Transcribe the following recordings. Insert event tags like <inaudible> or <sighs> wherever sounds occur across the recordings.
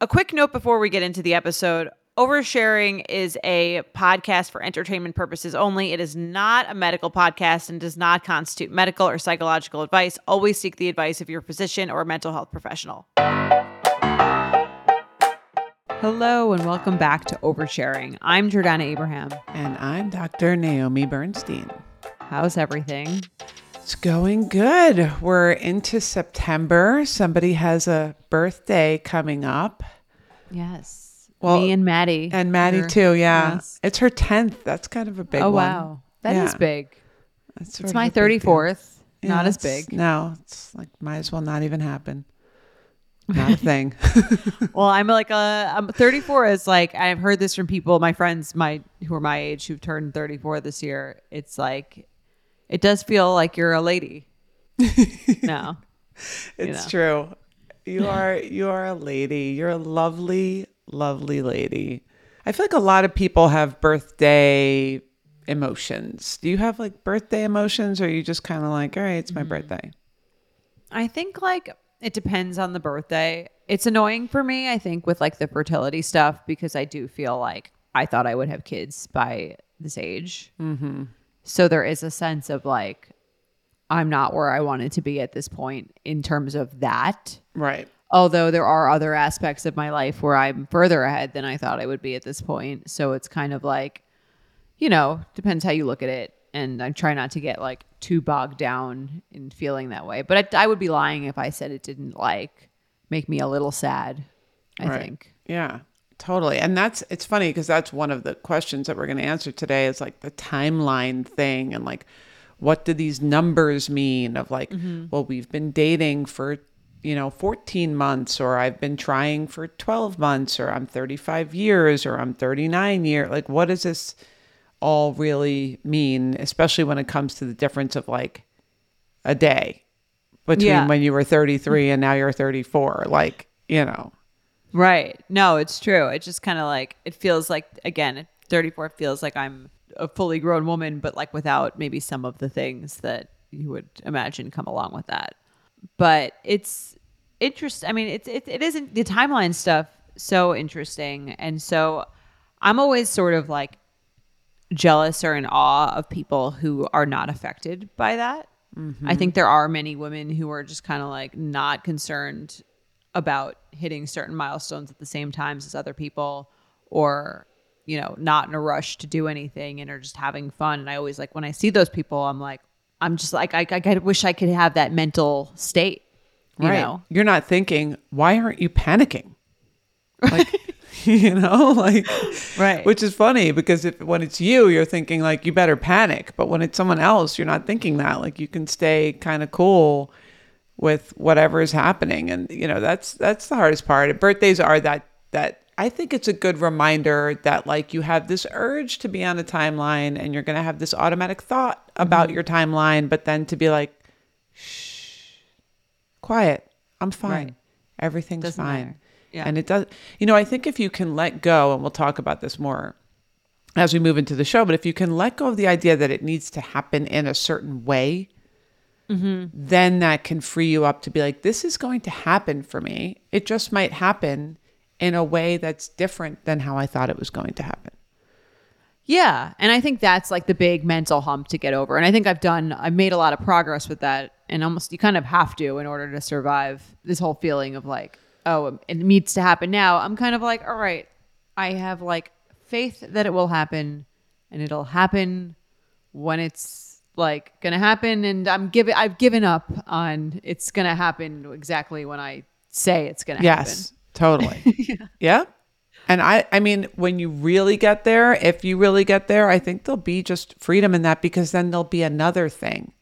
A quick note before we get into the episode. Oversharing is a podcast for entertainment purposes only. It is not a medical podcast and does not constitute medical or psychological advice. Always seek the advice of your physician or mental health professional. Hello and welcome back to Oversharing. I'm Jordana Abraham. And I'm Dr. Naomi Bernstein. How's everything? It's going good. We're into September. Somebody has a birthday coming up. Yes. Well, Me and Maddie. And Maddie Her- too, yeah. yes. It's her 10th. That's kind of a big Oh, one. wow. that is Yeah. big. That's It's my a big 34th. Yeah, not as big. No, it's like might as well not even happen. Not a thing. <laughs> Well, I'm like uh, I'm 34 is like I've heard this from people, my friends, my who are my age who've turned 34 this year. It's like it does feel like you're a lady. <laughs> no. It's know. true. You are you are a lady. You're a lovely, lovely lady. I feel like a lot of people have birthday emotions. Do you have like birthday emotions or are you just kind of like, all right, it's my Mm-hmm. birthday? I think like it depends on the birthday. It's annoying for me, I think, with like the fertility stuff because I do feel like I thought I would have kids by this age. Mm-hmm. So there is a sense of like, I'm not where I wanted to be at this point in terms of that. Right. Although there are other aspects of my life where I'm further ahead than I thought I would be at this point. So it's kind of like, you know, depends how you look at it. And I try not to get like too bogged down in feeling that way. But I, I would be lying if I said it didn't like make me a little sad, I Right. think. Yeah, totally. And that's it's funny because that's one of the questions that we're going to answer today is like the timeline thing and like what do these numbers mean of like mm-hmm. well we've been dating for you know 14 months or I've been trying for 12 months or I'm 35 years or I'm 39 year like what does this all really mean especially when it comes to the difference of like a day between Yeah. when you were 33 and now you're 34 like you know Right. No, it's true. It just kind of like, it feels like, again, 34 feels like I'm a fully grown woman, but like without maybe some of the things that you would imagine come along with that. But it's interesting. I mean, it's, it, it isn't the timeline stuff so interesting. And so I'm always sort of like jealous or in awe of people who are not affected by that. Mm-hmm. I think there are many women who are just kind of like not concerned about hitting certain milestones at the same times as other people or you know not in a rush to do anything and are just having fun and i always like when i see those people i'm like i'm just like i, I wish i could have that mental state you know You're not thinking, why aren't you panicking? Like, <laughs> you know, like, Right. Which is funny because if when it's you, you're thinking like you better panic, but when it's someone else, you're not thinking that. Like you can stay kind of cool with whatever is happening, and you know that's that's the hardest part. Birthdays are that that. I think it's a good reminder that like you have this urge to be on a timeline and you're going to have this automatic thought about Mm-hmm. your timeline, but then to be like, shh quiet. I'm fine. Right. Everything's Doesn't fine. matter. Yeah. And it does, you know, I think if you can let go, and we'll talk about this more as we move into the show, but if you can let go of the idea that it needs to happen in a certain way, Mm-hmm. then that can free you up to be like, this is going to happen for me. It just might happen in a way that's different than how I thought it was going to happen. Yeah. And I think that's like the big mental hump to get over. And I think I've done, I've made a lot of progress with that. And almost you kind of have to in order to survive this whole feeling of like, oh, it needs to happen now. I'm kind of like, all right, I have like faith that it will happen and it'll happen when it's like gonna happen. And I'm giving, I've given up on it's gonna happen exactly when I say it's gonna happen. Yes, totally. <laughs> yeah. And I, I mean, when you really get there, if you really get there, I think there'll be just freedom in that because then there'll be another thing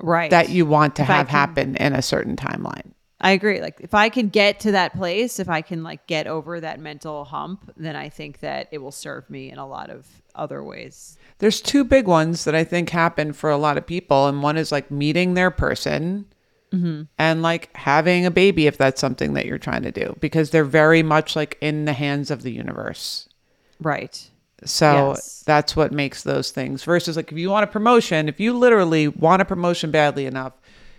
Right. that you want to If have can- happen in a certain timeline. I agree. Like if I can get to that place, if I can like get over that mental hump, then I think that it will serve me in a lot of other ways. There's two big ones that I think happen for a lot of people. And one is like meeting their person mm-hmm. and like having a baby, if that's something that you're trying to do, because they're very much like in the hands of the universe. Right. So Yes. that's what makes those things versus like if you want a promotion, if you literally want a promotion badly enough,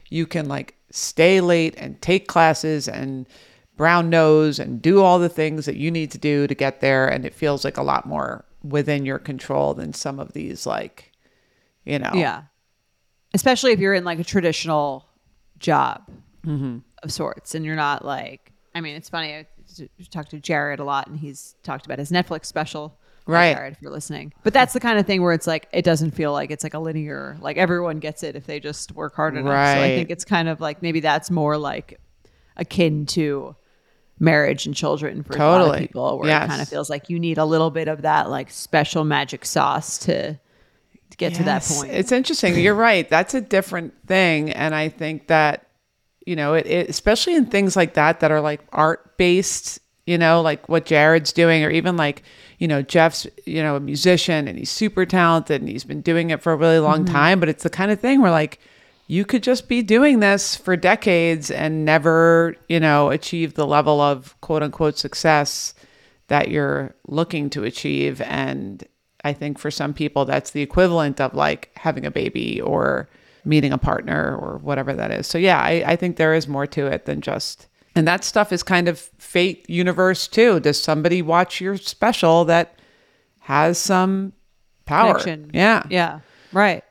you can like stay late and take classes and brown nose and do all the things that you need to do to get there. And it feels like a lot more within your control than some of these, like, you know, Yeah. Especially if you're in like a traditional job mm-hmm. of sorts and you're not like, I mean, it's funny. I talked to Jared a lot and he's talked about his Netflix special. Right. Jared, if you're listening. But that's the kind of thing where it's like, it doesn't feel like it's like a linear, like everyone gets it if they just work hard enough. So I think it's kind of like maybe that's more like akin to marriage and children for a lot of people where Yes. it kind of feels like you need a little bit of that like special magic sauce to, to get to that point. It's interesting. You're right. That's a different thing. And I think that, you know, it, it especially in things like that that are like art based, you know, like what Jared's doing, or even like, you know, Jeff's, you know, a musician and he's super talented and he's been doing it for a really long mm-hmm. time. But it's the kind of thing where like you could just be doing this for decades and never, you know, achieve the level of quote unquote success that you're looking to achieve. And I think for some people, that's the equivalent of like having a baby or meeting a partner or whatever that is. So, yeah, I, I think there is more to it than just, and that stuff is kind of fate universe too. Does somebody watch your special that has some power? connection. Yeah. Yeah. Right.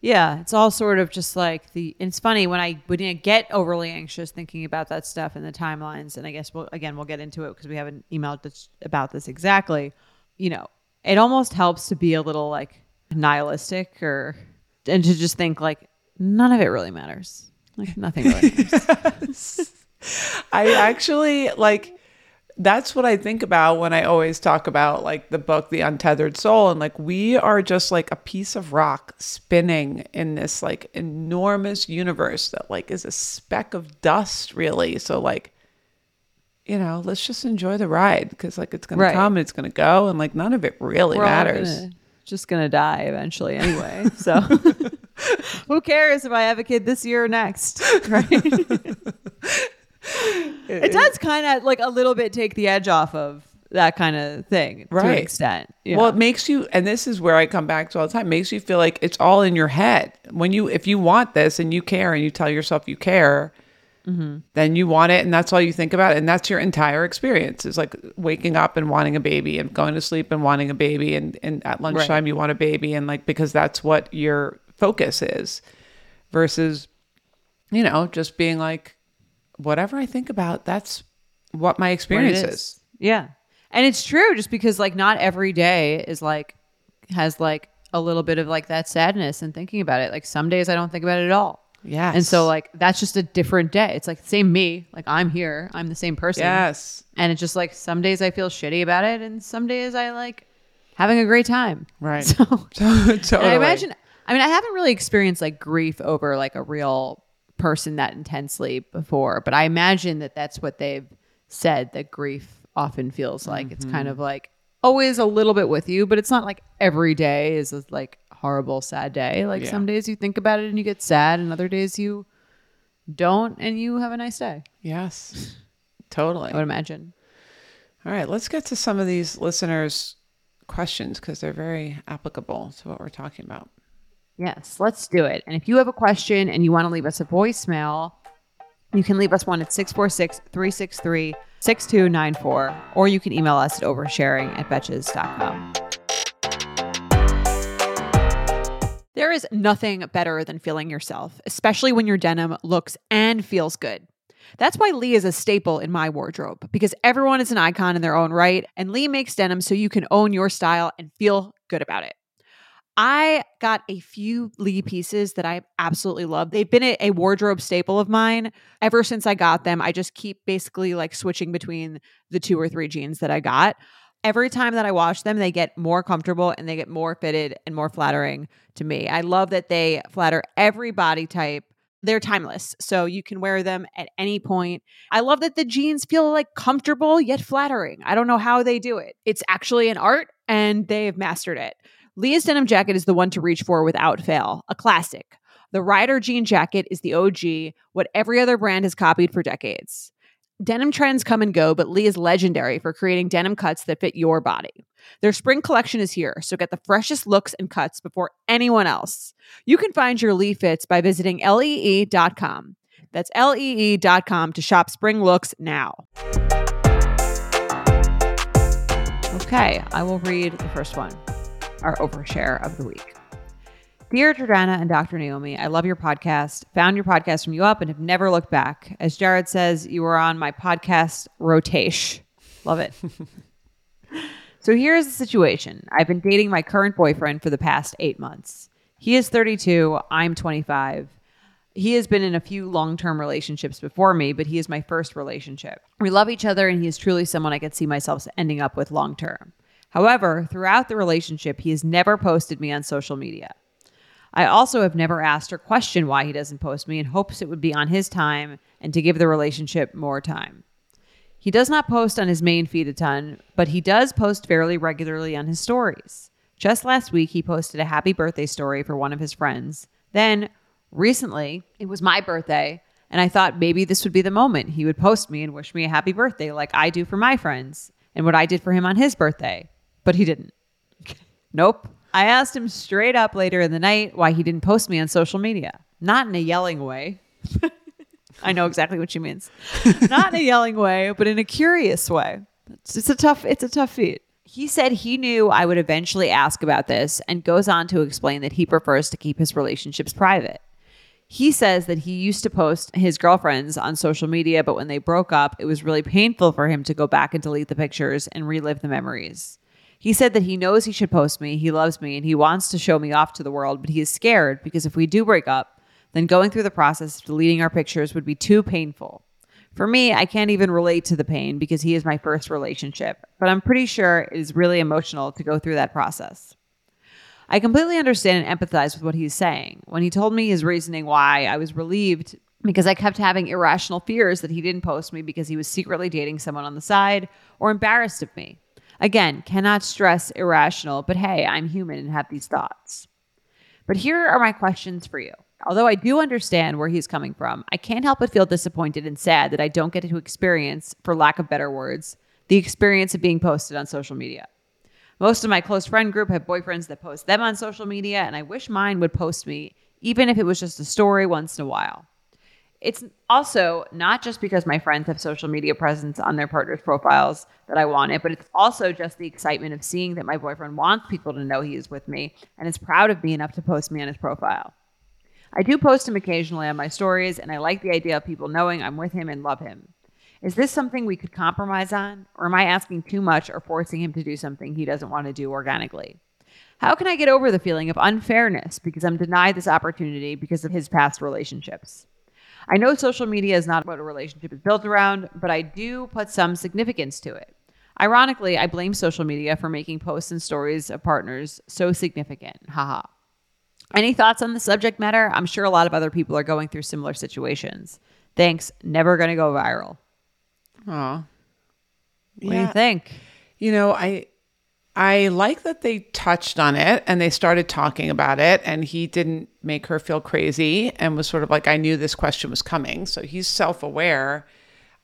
Yeah. It's all sort of just like the. And it's funny when I when I get overly anxious thinking about that stuff and the timelines, and I guess we'll again we'll get into it because we haven't emailed this, about this exactly. You know, it almost helps to be a little like nihilistic or and to just think like none of it really matters. Like nothing really matters. <laughs> I actually like that's what I think about when I always talk about like the book The Untethered Soul and like we are just like a piece of rock spinning in this like enormous universe that like is a speck of dust really so like you know let's just enjoy the ride because like it's gonna Right. come and it's gonna go and like none of it really We're matters gonna- just gonna die eventually anyway. <laughs> So <laughs> who cares if I have a kid this year or next? Right. <laughs> it does kind of like a little bit take the edge off of that kind of thing to an Right. extent. Well, it makes you, and this is where I come back to all the time. Makes you feel like it's all in your head. When you, if you want this and you care, and you tell yourself you care, Mm-hmm. then you want it, and that's all you think about, It, and that's your entire experience. Is like waking up and wanting a baby, and going to sleep and wanting a baby, and and at lunchtime you want a baby, and like because that's what your focus is, versus, you know, just being like, whatever I think about, that's what my experience is. is. Yeah. And it's true just because like not every day is like has like a little bit of like that sadness and thinking about it. Like some days I don't think about it at all. Yeah. And so like that's just a different day. It's like same me. Like I'm here. I'm the same person. Yes. And it's just like some days I feel shitty about it and some days I like having a great time. Right. <laughs> So <laughs> totally. I imagine I mean I haven't really experienced like grief over like a real person that intensely before, but I imagine that that's what they've said that grief often feels like. It's kind mm-hmm. of like always a little bit with you, but it's not like every day is a like horrible sad day. Like Yeah. some days you think about it and you get sad and other days you don't and you have a nice day. Yes, totally. I would imagine. All right, let's get to some of these listeners' questions because they're very applicable to what we're talking about. Yes, let's do it. And if you have a question and you want to leave us a voicemail, you can leave us one at 646 363 6294, or you can email us at oversharing at betches.com. There is nothing better than feeling yourself, especially when your denim looks and feels good. That's why Lee is a staple in my wardrobe because everyone is an icon in their own right, and Lee makes denim so you can own your style and feel good about it. I got a few Lee pieces that I absolutely love. They've been a, a wardrobe staple of mine ever since I got them. I just keep basically like switching between the two or three jeans that I got. Every time that I wash them, they get more comfortable and they get more fitted and more flattering to me. I love that they flatter every body type. They're timeless, so you can wear them at any point. I love that the jeans feel like comfortable yet flattering. I don't know how they do it. It's actually an art and they've mastered it. Lee's denim jacket is the one to reach for without fail, a classic. The Rider jean jacket is the OG, what every other brand has copied for decades. Denim trends come and go, but Lee is legendary for creating denim cuts that fit your body. Their spring collection is here, so get the freshest looks and cuts before anyone else. You can find your Lee fits by visiting lee.com. That's lee.com to shop spring looks now. Okay, I will read the first one, our overshare of the week. Dear Jordana and Dr. Naomi, I love your podcast. Found your podcast from U Up and have never looked back. As Jared says, you are on my podcast rotation. Love it. <laughs> so here's the situation I've been dating my current boyfriend for the past eight months. He is 32, I'm 25. He has been in a few long term relationships before me, but he is my first relationship. We love each other, and he is truly someone I could see myself ending up with long term. However, throughout the relationship, he has never posted me on social media. I also have never asked or questioned why he doesn't post me in hopes it would be on his time and to give the relationship more time. He does not post on his main feed a ton, but he does post fairly regularly on his stories. Just last week, he posted a happy birthday story for one of his friends. Then, recently, it was my birthday, and I thought maybe this would be the moment he would post me and wish me a happy birthday like I do for my friends and what I did for him on his birthday. But he didn't. <laughs> nope. I asked him straight up later in the night why he didn't post me on social media. Not in a yelling way. <laughs> I know exactly what she means. <laughs> Not in a yelling way, but in a curious way. It's, it's a tough it's a tough feat. He said he knew I would eventually ask about this and goes on to explain that he prefers to keep his relationships private. He says that he used to post his girlfriends on social media, but when they broke up, it was really painful for him to go back and delete the pictures and relive the memories. He said that he knows he should post me, he loves me, and he wants to show me off to the world, but he is scared because if we do break up, then going through the process of deleting our pictures would be too painful. For me, I can't even relate to the pain because he is my first relationship, but I'm pretty sure it is really emotional to go through that process. I completely understand and empathize with what he's saying. When he told me his reasoning why, I was relieved because I kept having irrational fears that he didn't post me because he was secretly dating someone on the side or embarrassed of me. Again, cannot stress irrational, but hey, I'm human and have these thoughts. But here are my questions for you. Although I do understand where he's coming from, I can't help but feel disappointed and sad that I don't get to experience, for lack of better words, the experience of being posted on social media. Most of my close friend group have boyfriends that post them on social media, and I wish mine would post me, even if it was just a story once in a while. It's also not just because my friends have social media presence on their partner's profiles that I want it, but it's also just the excitement of seeing that my boyfriend wants people to know he is with me and is proud of me enough to post me on his profile. I do post him occasionally on my stories, and I like the idea of people knowing I'm with him and love him. Is this something we could compromise on, or am I asking too much or forcing him to do something he doesn't want to do organically? How can I get over the feeling of unfairness because I'm denied this opportunity because of his past relationships? I know social media is not what a relationship is built around, but I do put some significance to it. Ironically, I blame social media for making posts and stories of partners so significant. Haha. Any thoughts on the subject matter? I'm sure a lot of other people are going through similar situations. Thanks. Never going to go viral. Aw. What do you think? You know, I I like that they touched on it and they started talking about it and he didn't make her feel crazy and was sort of like I knew this question was coming. So he's self-aware.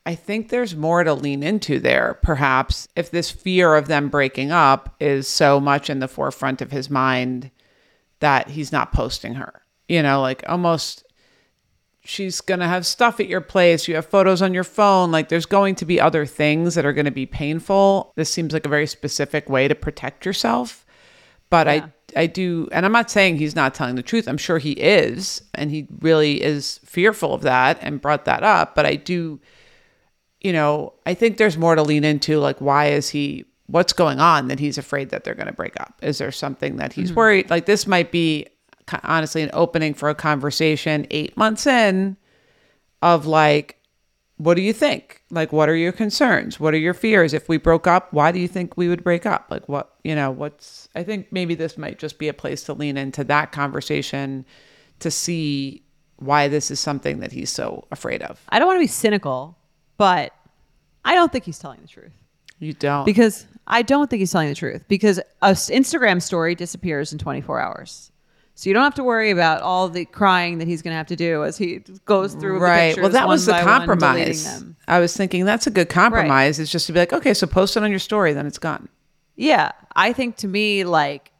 I think there's more to lean into there, perhaps, if this fear of them breaking up is so much in the forefront of his mind that he's not posting her. You know, like almost she's going to have stuff at your place. You have photos on your phone. Like there's going to be other things that are going to be painful. This seems like a very specific way to protect yourself. But yeah. I I do and I'm not saying he's not telling the truth. I'm sure he is and he really is fearful of that and brought that up, but I do you know, I think there's more to lean into like why is he what's going on that he's afraid that they're going to break up? Is there something that he's mm-hmm. worried like this might be honestly an opening for a conversation eight months in of like, what do you think? Like, what are your concerns? What are your fears? If we broke up, why do you think we would break up? Like, what, you know, what's, I think maybe this might just be a place to lean into that conversation to see why this is something that he's so afraid of. I don't want to be cynical, but I don't think he's telling the truth. You don't. Because I don't think he's telling the truth because a Instagram story disappears in 24 hours. So you don't have to worry about all the crying that he's going to have to do as he goes through the right. Well, that was the one, compromise. I was thinking that's a good compromise. It's just to be like, okay, so post it on your story, then it's gone. Yeah, I think to me like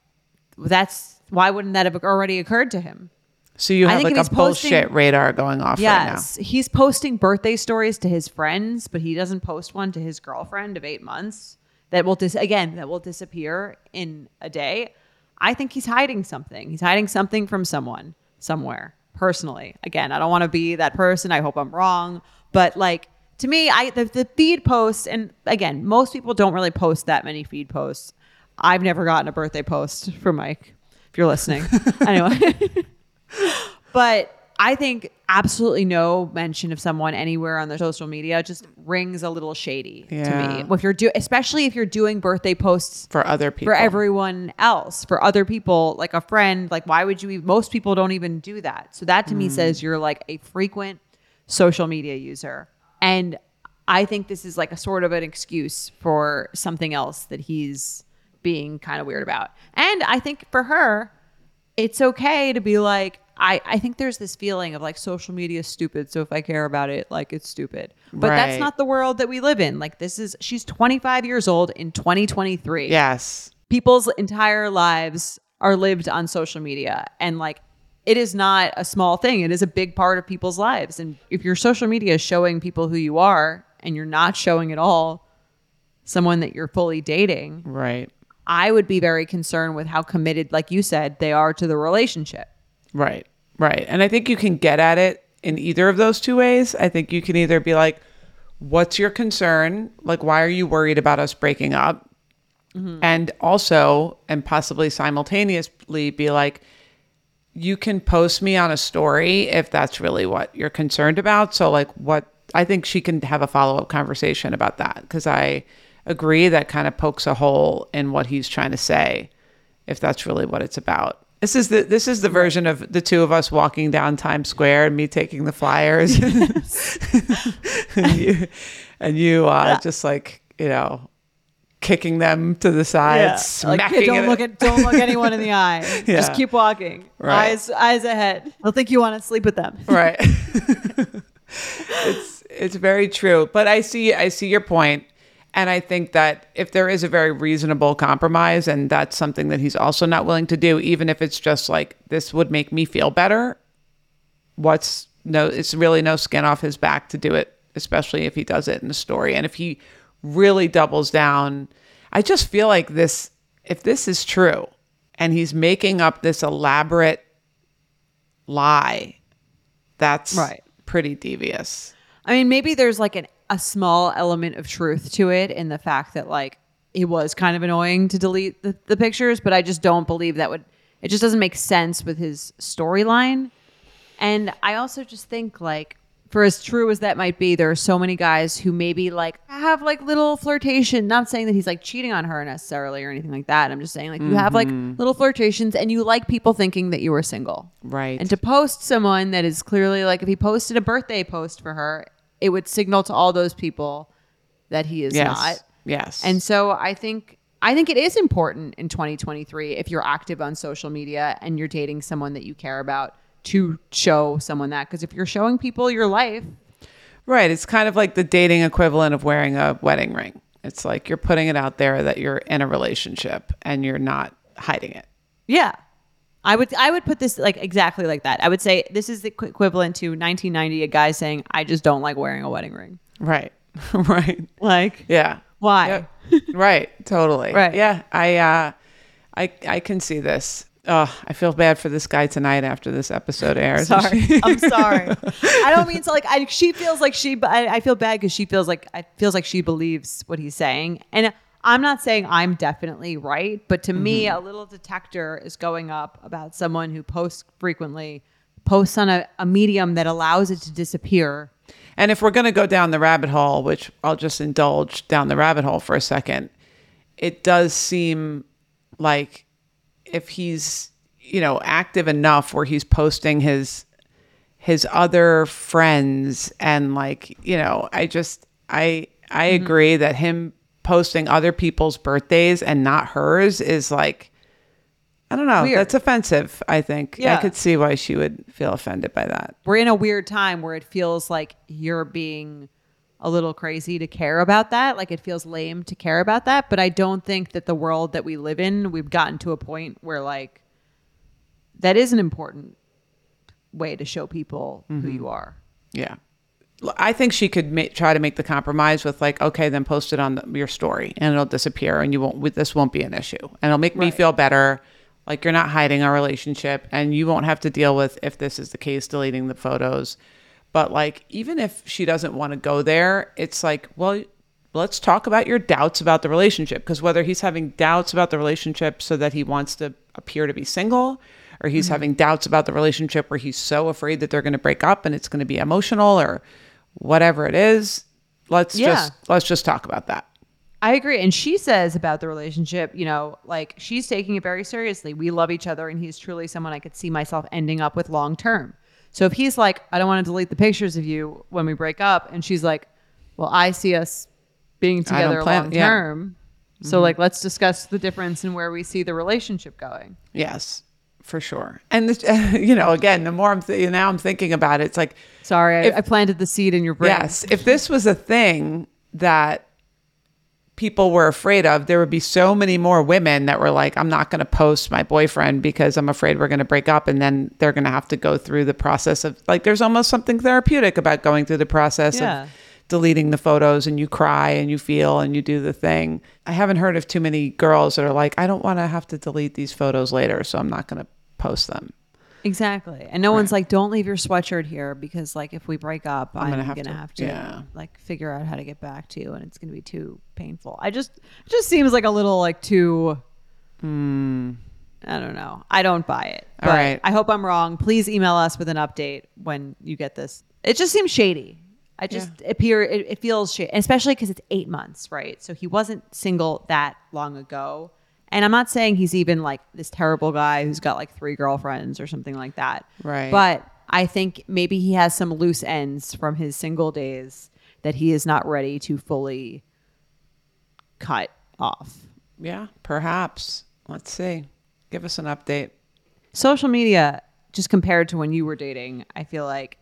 that's why wouldn't that have already occurred to him? So you have like a posting- bullshit radar going off Yes, he's posting birthday stories to his friends, but he doesn't post one to his girlfriend of 8 months that will dis- again, that will disappear in a day. I think he's hiding something. He's hiding something from someone somewhere. Personally, again, I don't want to be that person. I hope I'm wrong, but like to me, I the, the feed posts, and again, most people don't really post that many feed posts. I've never gotten a birthday post from Mike. If you're listening, <laughs> anyway. <laughs> but I think absolutely no mention of someone anywhere on their social media just rings a little shady to Yeah. me. If you're do, especially if you're doing birthday posts For other people. for everyone else, for other people, like a friend, like why would you? Even, most people don't even do that. So that to me mm. says you're like a frequent social media user, and I think this is like a sort of an excuse for something else that he's being kind of weird about. And I think for her, it's okay to be like, I, I think there's this feeling of like social media is stupid. So if I care about it, like it's stupid. But that's not the world that we live in. Like this is, she's 25 years old in 2023. Yes. People's entire lives are lived on social media. And like, it is not a small thing. It is a big part of people's lives. And if your social media is showing people who you are and you're not showing at all someone that you're fully dating, Right. I would be very concerned with how committed, like you said, they are to the relationship. Right. Right. And I think you can get at it in either of those two ways. I think you can either be like, what's your concern? Like, why are you worried about us breaking up? Mm-hmm. And also, and possibly simultaneously, be like, you can post me on a story if that's really what you're concerned about. So, like, what I think she can have a follow up conversation about that because I agree that kind of pokes a hole in what he's trying to say if that's really what it's about. This is the this is the version of the two of us walking down Times Square and me taking the flyers <laughs> and you and you uh, just like you know kicking them to the side, Like, smacking don't it. look at don't look anyone in the <laughs> eye. Just keep walking. Right. Eyes eyes ahead. They'll think you want to sleep with them. right <laughs> it's it's very true but i see i see your point and i think that if there is a very reasonable compromise and that's something that he's also not willing to do even if it's just like this would make me feel better what's no it's really no skin off his back to do it especially if he does it in a story and if he really doubles down i just feel like this if this is true and he's making up this elaborate lie that's Right. pretty devious. I mean, maybe there's like an, a small element of truth to it in the fact that like it was kind of annoying to delete the, the pictures, but I just don't believe that would it just doesn't make sense with his storyline. And I also just think like for as true as that might be, there are so many guys who maybe like have like little flirtation. Not saying that he's like cheating on her necessarily or anything like that. I'm just saying like you have like mm-hmm. little flirtations and you like people thinking that you were single. Right. And to post someone that is clearly like if he posted a birthday post for her, it would signal to all those people that he is yes. not. Yes. And so I think I think it is important in 2023 if you're active on social media and you're dating someone that you care about to show someone that because if you're showing people your life, right. It's kind of like the dating equivalent of wearing a wedding ring. It's like you're putting it out there that you're in a relationship and you're not hiding it. yeah. I would I would put this like exactly like that. I would say this is the equ- equivalent to 1990 a guy saying I just don't like wearing a wedding ring. Right. <laughs> right. Like Yeah. why? Yeah. <laughs> right. Totally. Right. Yeah. I uh I I can see this. Oh, I feel bad for this guy tonight after this episode <laughs> airs. sorry. I'm sorry. I don't mean to like. I, she feels like she. but I, I feel bad because she feels like I feels like she believes what he's saying, and I'm not saying I'm definitely right, but to me, Mm-hmm. a little detector is going up about someone who posts frequently, posts on a, a medium that allows it to disappear. And if we're going to go down the rabbit hole, which I'll just indulge down the rabbit hole for a second, it does seem like if he's, you know, active enough where he's posting his his other friends and like, you know, I just I I agree that him posting other people's birthdays and not hers is like I don't know. Weird. That's offensive, I think. Yeah. I could see why she would feel offended by that. We're in a weird time where it feels like you're being a little crazy to care about that. Like it feels lame to care about that. But I don't think that the world that we live in, we've gotten to a point where like that is an important way to show people who mm-hmm. you are. Yeah. I think she could ma- try to make the compromise with like, okay, then post it on the, your story and it'll disappear and you won't, this won't be an issue and it'll make me feel better. Like you're not hiding our relationship and you won't have to deal with, if this is the case, deleting the photos. But like, even if she doesn't want to go there, it's like, well, let's talk about your doubts about the relationship. Because whether he's having doubts about the relationship so that he wants to appear to be single, or he's Mm-hmm. having doubts about the relationship where he's so afraid that they're going to break up and it's going to be emotional or whatever it is, let's Yeah. just let's just talk about that. I agree. And she says about the relationship, you know, like she's taking it very seriously. We love each other, and he's truly someone I could see myself ending up with long term. So if he's like, I don't want to delete the pictures of you when we break up, and she's like, Well, I see us being together long yeah. term. So mm-hmm. like, let's discuss the difference in where we see the relationship going. Yes, for sure. And this, <laughs> you know, again, the more I'm th- now I'm thinking about it, it's like Sorry, I, If- I planted the seed in your brain. Yes. If this was a thing that people were afraid of, there would be so many more women that were like, I'm not going to post my boyfriend because I'm afraid we're going to break up. And then they're going to have to go through the process of like, there's almost something therapeutic about going through the process Yeah. of deleting the photos and you cry and you feel and you do the thing. I haven't heard of too many girls that are like, I don't want to have to delete these photos later. So I'm not going to post them. Exactly. And no one's like, don't leave your sweatshirt here because like if we break up, I'm, gonna gonna have to- have to yeah. like figure out how to get back to you and it's gonna be too painful. I just it just seems like a little like too I don't know. I don't buy it. Hmm. All right. I hope I'm wrong. Please email us with an update when you get this. It just seems shady. I just appear it, it feels shady, especially because it's eight months, right? So he wasn't single that long ago. And I'm not saying he's even like this terrible guy who's got like three girlfriends or something like that. Right. But I think maybe he has some loose ends from his single days that he is not ready to fully cut off. Yeah, perhaps. Let's see. Give us an update. social media just compared to when you were dating i feel like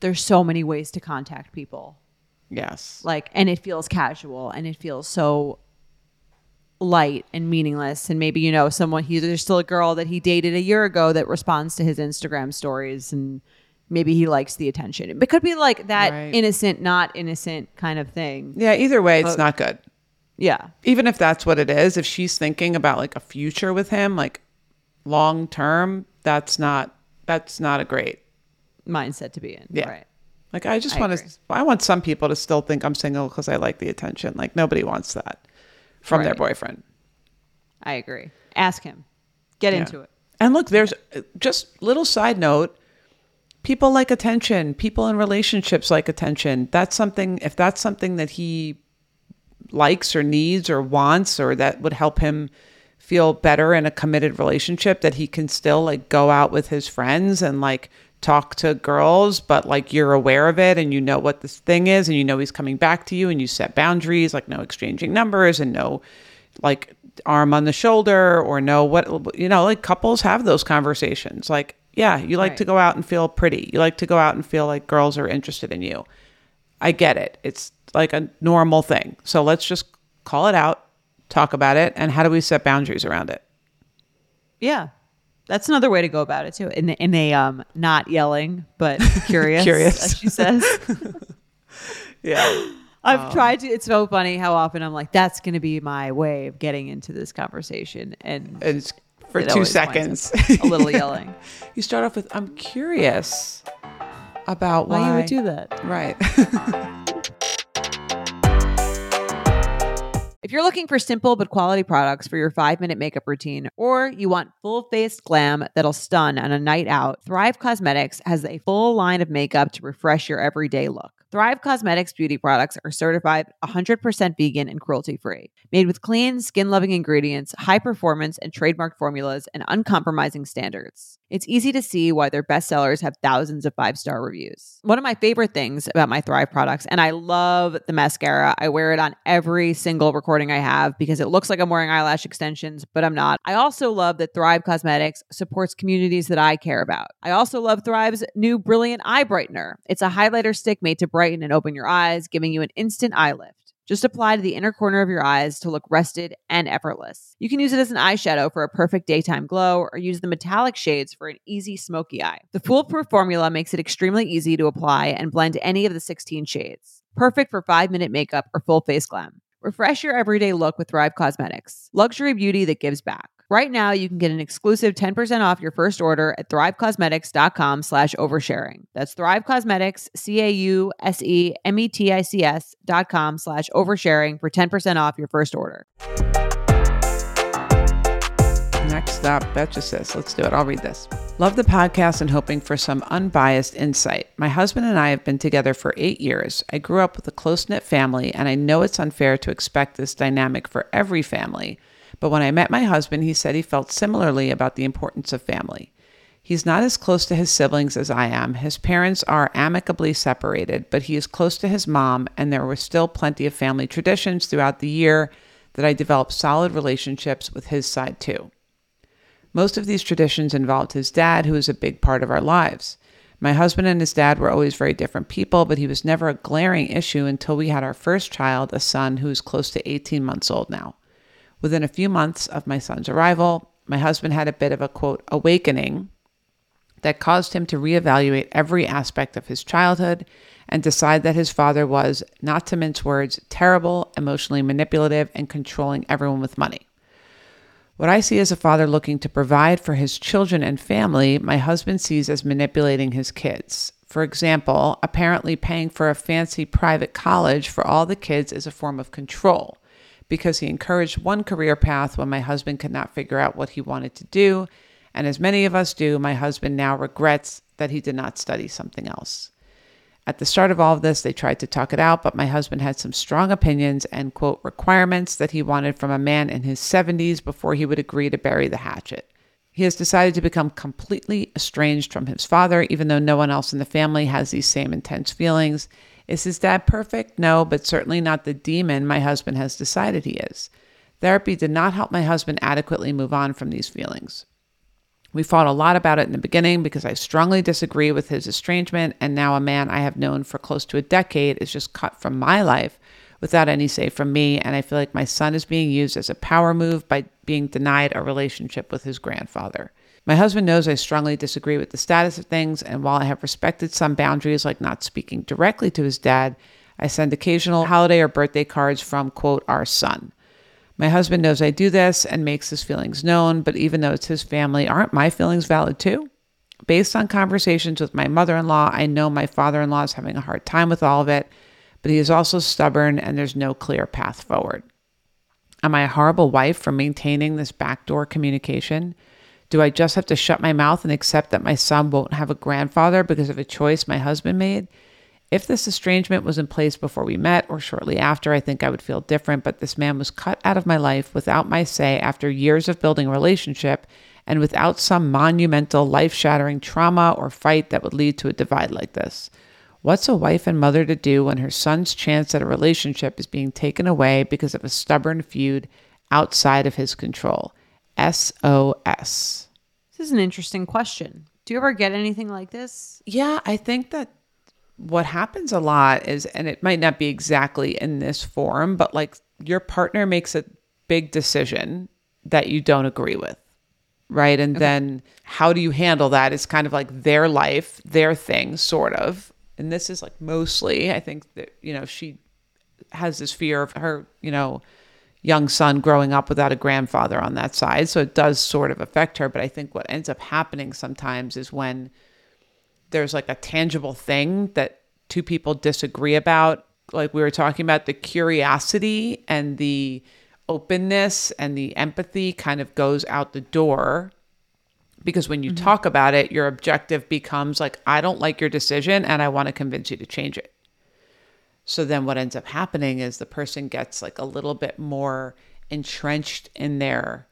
there's so many ways to contact people Yes. like and it feels casual and it feels so light and meaningless and maybe you know someone he there's still a girl that he dated a year ago that responds to his instagram stories and maybe he likes the attention it could be like that Right. innocent not innocent kind of thing Yeah, either way, it's not good. yeah Even if that's what it is, if she's thinking about like a future with him, like long term, that's not that's not a great. Mindset to be in Yeah. right Like I just I want agree. to I want some people to still think I'm single cuz I like the attention. Like nobody wants that from their boyfriend. i agree ask him get Yeah. into it And look, there's just little side note. People like attention. People in relationships like attention. That's something. If that's something that he likes or needs or wants, or that would help him feel better in a committed relationship, that he can still like go out with his friends and like talk to girls, but like you're aware of it and you know what this thing is and you know he's coming back to you and you set boundaries, like no exchanging numbers and no like arm on the shoulder or no what you know like couples have those conversations. Like yeah you like Right. to go out and feel pretty. You like to go out and feel like girls are interested in you. I get it. It's like a normal thing. So let's just call it out talk about it and how do we set boundaries around it? Yeah. That's another way to go about it too. In in a um not yelling, but <laughs> curious. Curious. As she says. <laughs> yeah I've tried to it's so funny how often I'm like, that's gonna be my way of getting into this conversation. And and it's for two seconds a little <laughs> yelling. you start off with i'm curious about why, Why you would do that. right If you're looking for simple but quality products for your five minute makeup routine, or you want full faced glam that'll stun on a night out, Thrive Causemetics has a full line of makeup to refresh your everyday look. Thrive Causemetics beauty products are certified 100% vegan and cruelty free, made with clean, skin loving ingredients, high performance and trademark formulas, and uncompromising standards. It's easy to see why their bestsellers have thousands of five star reviews. One of my favorite things about my Thrive products, and I love the mascara, I wear it on every single recording I have because it looks like I'm wearing eyelash extensions, but I'm not. I also love that Thrive Causemetics supports communities that I care about. I also love Thrive's new Brilliant Eye Brightener. It's a highlighter stick made to brighten and open your eyes, giving you an instant eye lift. Just apply to the inner corner of your eyes to look rested and effortless. You can use it as an eyeshadow for a perfect daytime glow or use the metallic shades for an easy smoky eye. The foolproof formula makes it extremely easy to apply and blend any of the 16 shades. Perfect for 5-minute makeup or full face glam. Refresh your everyday look with Thrive Causemetics. Luxury beauty that gives back. Right now, you can get an exclusive 10% off your first order at thrivecausemetics.com slash oversharing. That's Thrive Causemetics, C-A-U-S-E-M-E-T-I-C-S dot com slash oversharing for 10% off your first order. Betcha let's do it. I'll read this. Love the podcast and hoping for some unbiased insight. My husband and I have been together for eight years. I grew up with a close knit family, and I know it's unfair to expect this dynamic for every family. But when I met my husband, he said he felt similarly about the importance of family. He's not as close to his siblings as I am. His parents are amicably separated, but he is close to his mom, and there were still plenty of family traditions throughout the year that I developed solid relationships with his side too. Most of these traditions involved his dad, who was a big part of our lives. My husband and his dad were always very different people, but he was never a glaring issue until we had our first child, a son who is close to 18 months old now. Within a few months of my son's arrival, my husband had a bit of a quote awakening that caused him to reevaluate every aspect of his childhood and decide that his father was, not to mince words, terrible, emotionally manipulative, and controlling everyone with money. What I see as a father looking to provide for his children and family, my husband sees as manipulating his kids. For example, apparently paying for a fancy private college for all the kids is a form of control because he encouraged one career path when my husband could not figure out what he wanted to do. And as many of us do, my husband now regrets that he did not study something else. At the start of all of this, they tried to talk it out, but my husband had some strong opinions and, quote, requirements that he wanted from a man in his 70s before he would agree to bury the hatchet. He has decided to become completely estranged from his father, even though no one else in the family has these same intense feelings. Is his dad perfect? No, but certainly not the demon my husband has decided he is. Therapy did not help my husband adequately move on from these feelings. We fought a lot about it in the beginning because I strongly disagree with his estrangement, and now a man I have known for close to a decade is just cut from my life without any say from me, and I feel like my son is being used as a power move by being denied a relationship with his grandfather. My husband knows I strongly disagree with the status of things, and while I have respected some boundaries, like not speaking directly to his dad, I send occasional holiday or birthday cards from, quote, our son. My husband knows I do this and makes his feelings known, but even though it's his family, aren't my feelings valid too? Based on conversations with my mother in law, I know my father in law is having a hard time with all of it, but he is also stubborn and there's no clear path forward. Am I a horrible wife for maintaining this backdoor communication? Do I just have to shut my mouth and accept that my son won't have a grandfather because of a choice my husband made? If this estrangement was in place before we met or shortly after, I think I would feel different, but this man was cut out of my life without my say after years of building a relationship and without some monumental, life shattering trauma or fight that would lead to a divide like this. What's a wife and mother to do when her son's chance at a relationship is being taken away because of a stubborn feud outside of his control? SOS? This is an interesting question. Do you ever get anything like this? Yeah, I think that what happens a lot is, and it might not be exactly in this form, but like your partner makes a big decision that you don't agree with. Right. And okay. then how do you handle that? It's kind of like their life, their thing, sort of. And this is like mostly, I think that, you know, she has this fear of her, you know, young son growing up without a grandfather on that side. So it does sort of affect her. But I think what ends up happening sometimes is when there's like a tangible thing that two people disagree about, like we were talking about, the curiosity and the openness and the empathy kind of goes out the door. Because when you mm-hmm. talk about it, your objective becomes like, I don't like your decision and I want to convince you to change it. So then what ends up happening is the person gets like a little bit more entrenched in their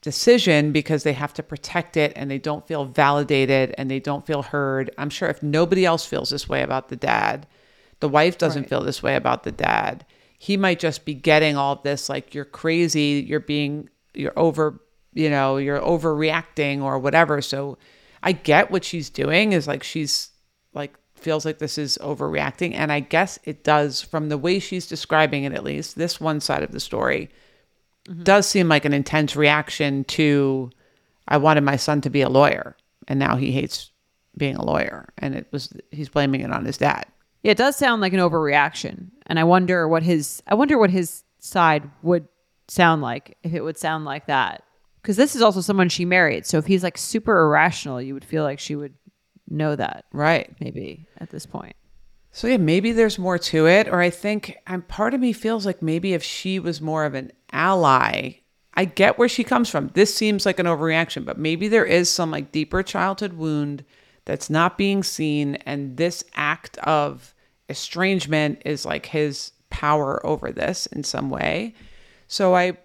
decision because they have to protect it and they don't feel validated and they don't feel heard. I'm sure if nobody else feels this way about the dad, the wife doesn't Right. feel this way about the dad. He might just be getting all this like you're crazy, you're being you're over, you know, you're overreacting or whatever. So I get what she's doing is like she's like feels like this is overreacting and I guess it does from the way she's describing it at least, this one side of the story Mm-hmm. does seem like an intense reaction to I wanted my son to be a lawyer and now he hates being a lawyer and it was he's blaming it on his dad. Yeah, it does sound like an overreaction, and I wonder what his I wonder what his side would sound like if it would sound like that. Because this is also someone she married, so if he's like super irrational, you would feel like she would know that Right. maybe at this point. So yeah, maybe there's more to it or I think I'm part of me feels like maybe if she was more of an ally, I get where she comes from. This seems like an overreaction, but maybe there is some like deeper childhood wound that's not being seen and this act of estrangement is like his power over this in some way. So I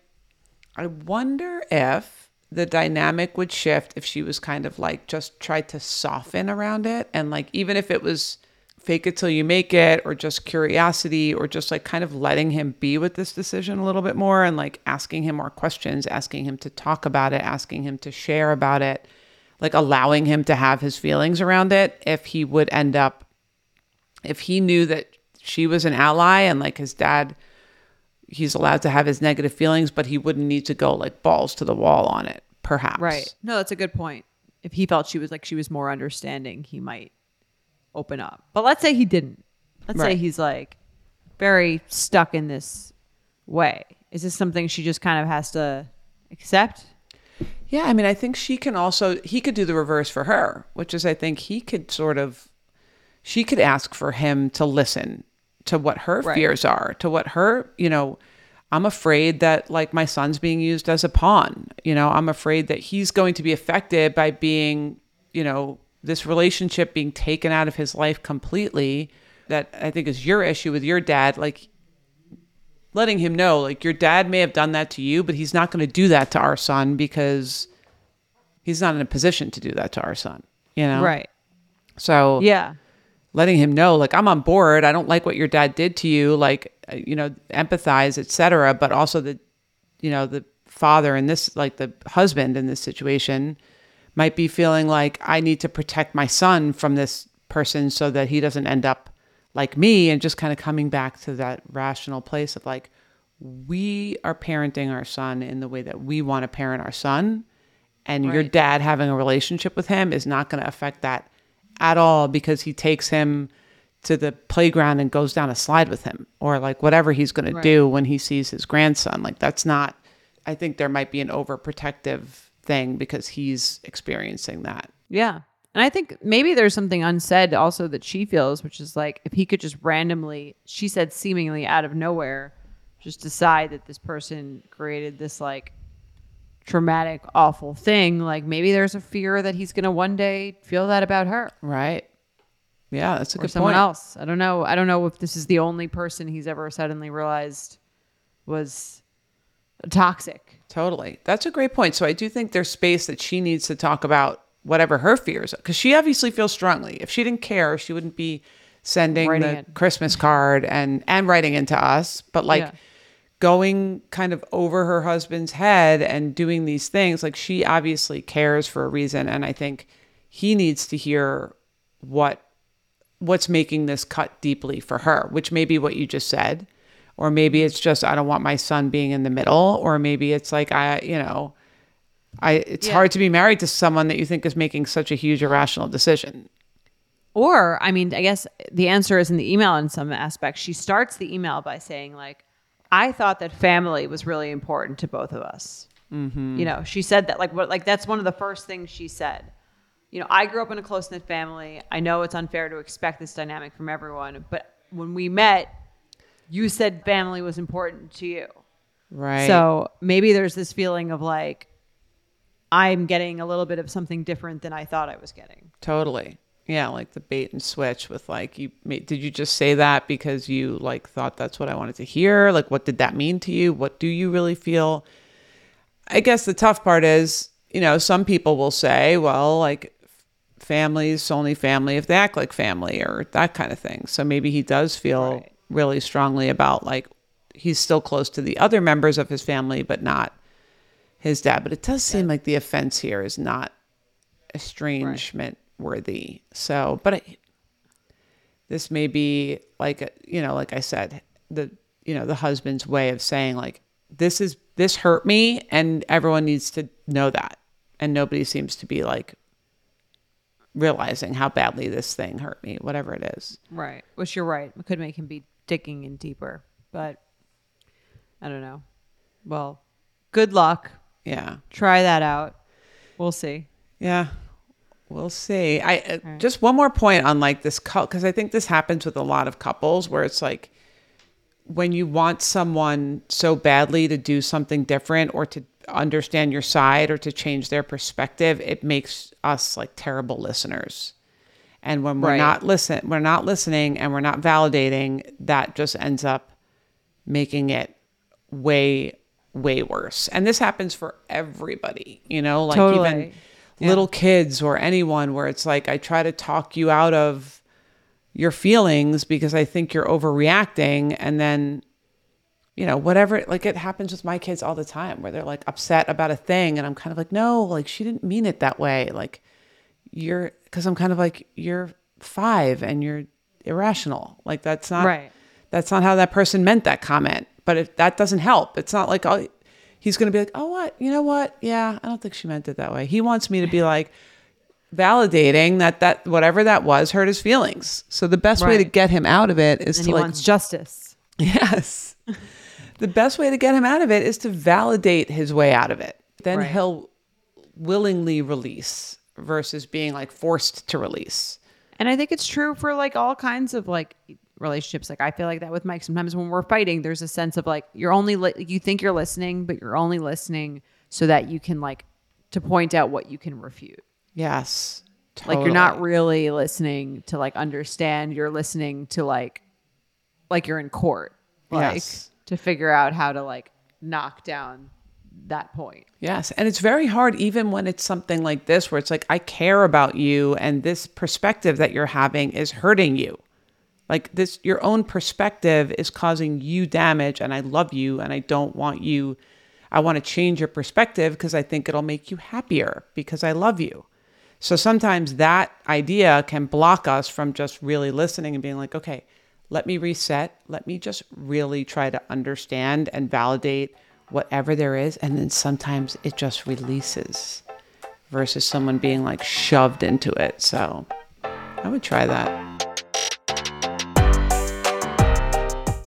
I wonder if the dynamic would shift if she was kind of like just tried to soften around it and like even if it was fake it till you make it or just curiosity or just like kind of letting him be with this decision a little bit more and like asking him more questions, asking him to talk about it, asking him to share about it, like allowing him to have his feelings around it if he would end up if he knew that she was an ally and like his dad he's allowed to have his negative feelings but he wouldn't need to go like balls to the wall on it perhaps Right. No, that's a good point. If he felt she was like she was more understanding, he might open up. But let's say he didn't. Let's say he's like very stuck in this way. Is this something she just kind of has to accept? yeah i mean i think she can also he could do the reverse for her which is i think he could sort of she could ask for him to listen to what her Right. fears are to what her you know i'm afraid that like my son's being used as a pawn you know i'm afraid that he's going to be affected by being you know this relationship being taken out of his life completely that i think is your issue with your dad like letting him know like your dad may have done that to you but he's not going to do that to our son because he's not in a position to do that to our son you know Right. so Yeah. letting him know like i'm on board i don't like what your dad did to you like you know empathize etc but also the you know the father in this like the husband in this situation might be feeling like i need to protect my son from this person so that he doesn't end up like me and just kind of coming back to that rational place of like we are parenting our son in the way that we want to parent our son and your dad having a relationship with him is not going to affect that at all because he takes him to the playground and goes down a slide with him or like whatever he's going to do when he sees his grandson. Like that's not i think there might be an overprotective thing because he's experiencing that Yeah. And I think maybe there's something unsaid also that she feels, which is like if he could just randomly, she said seemingly out of nowhere, just decide that this person created this like traumatic, awful thing, like maybe there's a fear that he's going to one day feel that about her right yeah that's a or good someone point else. I don't know. I don't know if this is the only person he's ever suddenly realized was toxic. Totally. That's a great point. So I do think there's space that she needs to talk about whatever her fears because she obviously feels strongly. If she didn't care, she wouldn't be sending Writing the it. Christmas card and and writing into us. But like Yeah. going kind of over her husband's head and doing these things, like she obviously cares for a reason. And I think he needs to hear what what's making this cut deeply for her, which may be what you just said. Or maybe it's just I don't want my son being in the middle, or maybe it's like I, you know, I it's Yeah. hard to be married to someone that you think is making such a huge irrational decision. Or, I mean, I guess the answer is in the email in some aspects. She starts the email by saying, like, I thought that family was really important to both of us. Mm-hmm. You know, she said that, like, what, like that's one of the first things she said. You know, I grew up in a close knit family. I know it's unfair to expect this dynamic from everyone, but when we met, you said family was important to you. Right. So maybe there's this feeling of like, I'm getting a little bit of something different than I thought I was getting. Totally. Yeah, like the bait and switch with like you did you just say that because you like thought that's what I wanted to hear? Like what did that mean to you? What do you really feel? I guess the tough part is, you know, some people will say, well, like families only family if they act like family or that kind of thing. So maybe he does feel right. Really strongly about like he's still close to the other members of his family but not his dad. But it does seem like the offense here is not estrangement right. worthy. So, but it, this may be like you know, like I said, the you know the husband's way of saying like this is this hurt me, and everyone needs to know that, and nobody seems to be like realizing how badly this thing hurt me, whatever it is. Right. Which you're right. It could make him be digging in deeper, but I don't know. Well, good luck. Yeah. Try that out. We'll see. Yeah. We'll see. I uh, right. just one more point on like this cult because I think this happens with a lot of couples where it's like when you want someone so badly to do something different or to understand your side or to change their perspective, it makes us like terrible listeners. And when we're right. not listen, we're not listening and we're not validating, that just ends up making it way, way worse. And this happens for everybody, you know, like totally. even yeah. little kids or anyone where it's like I try to talk you out of your feelings because I think you're overreacting and then you know, whatever, like it happens with my kids all the time where they're like upset about a thing. And I'm kind of like, no, like she didn't mean it that way. Like you're, cause I'm kind of like, you're five and you're irrational. Like that's not, right. that's not how that person meant that comment. But if that doesn't help, it's not like, oh, he's going to be like, oh, what? You know what? Yeah, I don't think she meant it that way. He wants me to be like, validating that that whatever that was hurt his feelings. So the best right. way to get him out of it is and to he like wants justice. Yes <laughs> the best way to get him out of it is to validate his way out of it. Then right. he'll willingly release versus being like forced to release. And I think it's true for like all kinds of like relationships. Like I feel like that with Mike. Sometimes when we're fighting, there's a sense of like you're only li- you think you're listening, but you're only listening so that you can like to point out what you can refute. Yes. Totally. Like you're not really listening to like understand. You're listening to like like you're in court. Like, yes to figure out how to like knock down that point. Yes. And it's very hard, even when it's something like this, where it's like, I care about you, and this perspective that you're having is hurting you. Like this, your own perspective is causing you damage, and I love you, and I don't want you. I want to change your perspective because I think it'll make you happier because I love you. So sometimes that idea can block us from just really listening and being like, okay, let me reset. Let me just really try to understand and validate whatever there is. And then sometimes it just releases versus someone being like shoved into it. So I would try that.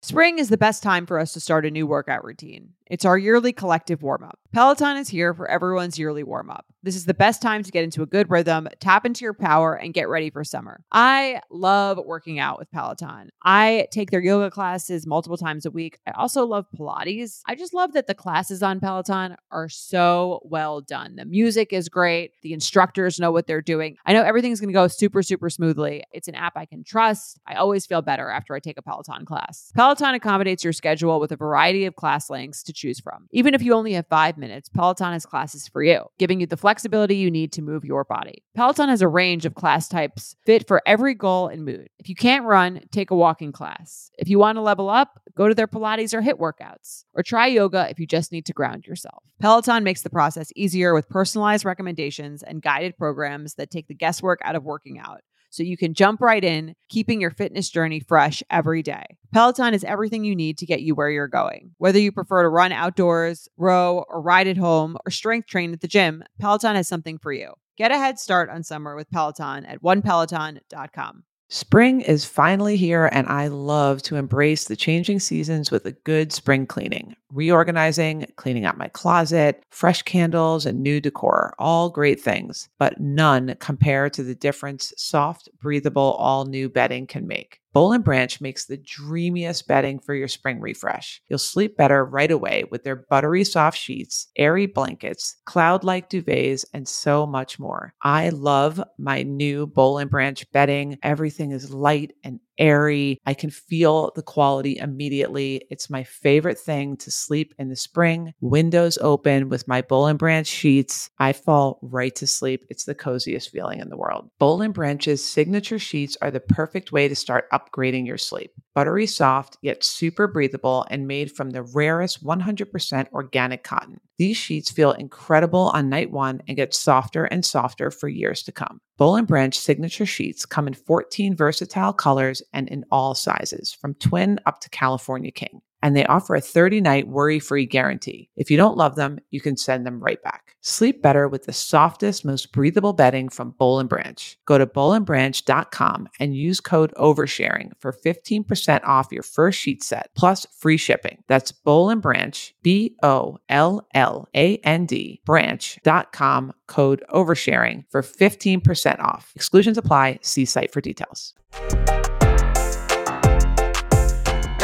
Spring is the best time for us to start a new workout routine. It's our yearly collective warm up. Peloton is here for everyone's yearly warm up. This is the best time to get into a good rhythm, tap into your power, and get ready for summer. I love working out with Peloton. I take their yoga classes multiple times a week. I also love Pilates. I just love that the classes on Peloton are so well done. The music is great, the instructors know what they're doing. I know everything's going to go super, super smoothly. It's an app I can trust. I always feel better after I take a Peloton class. Peloton accommodates your schedule with a variety of class lengths to choose from. Even if you only have five minutes, Peloton has classes for you, giving you the flexibility you need to move your body. Peloton has a range of class types fit for every goal and mood. If you can't run, take a walking class. If you want to level up, go to their Pilates or HIIT workouts, or try yoga if you just need to ground yourself. Peloton makes the process easier with personalized recommendations and guided programs that take the guesswork out of working out so you can jump right in, keeping your fitness journey fresh every day. Peloton is everything you need to get you where you're going. Whether you prefer to run outdoors, row, or ride at home, or strength train at the gym, Peloton has something for you. Get a head start on summer with Peloton at onepeloton.com. Spring is finally here, and I love to embrace the changing seasons with a good spring cleaning. Reorganizing, cleaning out my closet, fresh candles, and new decor all great things, but none compare to the difference soft, breathable, all new bedding can make. Boll and Branch makes the dreamiest bedding for your spring refresh. You'll sleep better right away with their buttery soft sheets, airy blankets, cloud-like duvets, and so much more. I love my new Boll and Branch bedding. Everything is light and airy. I can feel the quality immediately. It's my favorite thing to sleep in the spring, windows open with my Boll and Branch sheets. I fall right to sleep. It's the coziest feeling in the world. Boll and Branch's signature sheets are the perfect way to start upgrading your sleep. Buttery soft, yet super breathable and made from the rarest 100% organic cotton. These sheets feel incredible on night one and get softer and softer for years to come. Boll and Branch signature sheets come in 14 versatile colors and in all sizes, from twin up to California King and they offer a 30 night worry free guarantee. If you don't love them, you can send them right back. Sleep better with the softest, most breathable bedding from Boll and Branch. Go to bollandbranch.com and use code oversharing for 15% off your first sheet set plus free shipping. That's Boll and Branch, B O L L A N D, branch.com, code oversharing for 15% off. Exclusions apply. See site for details.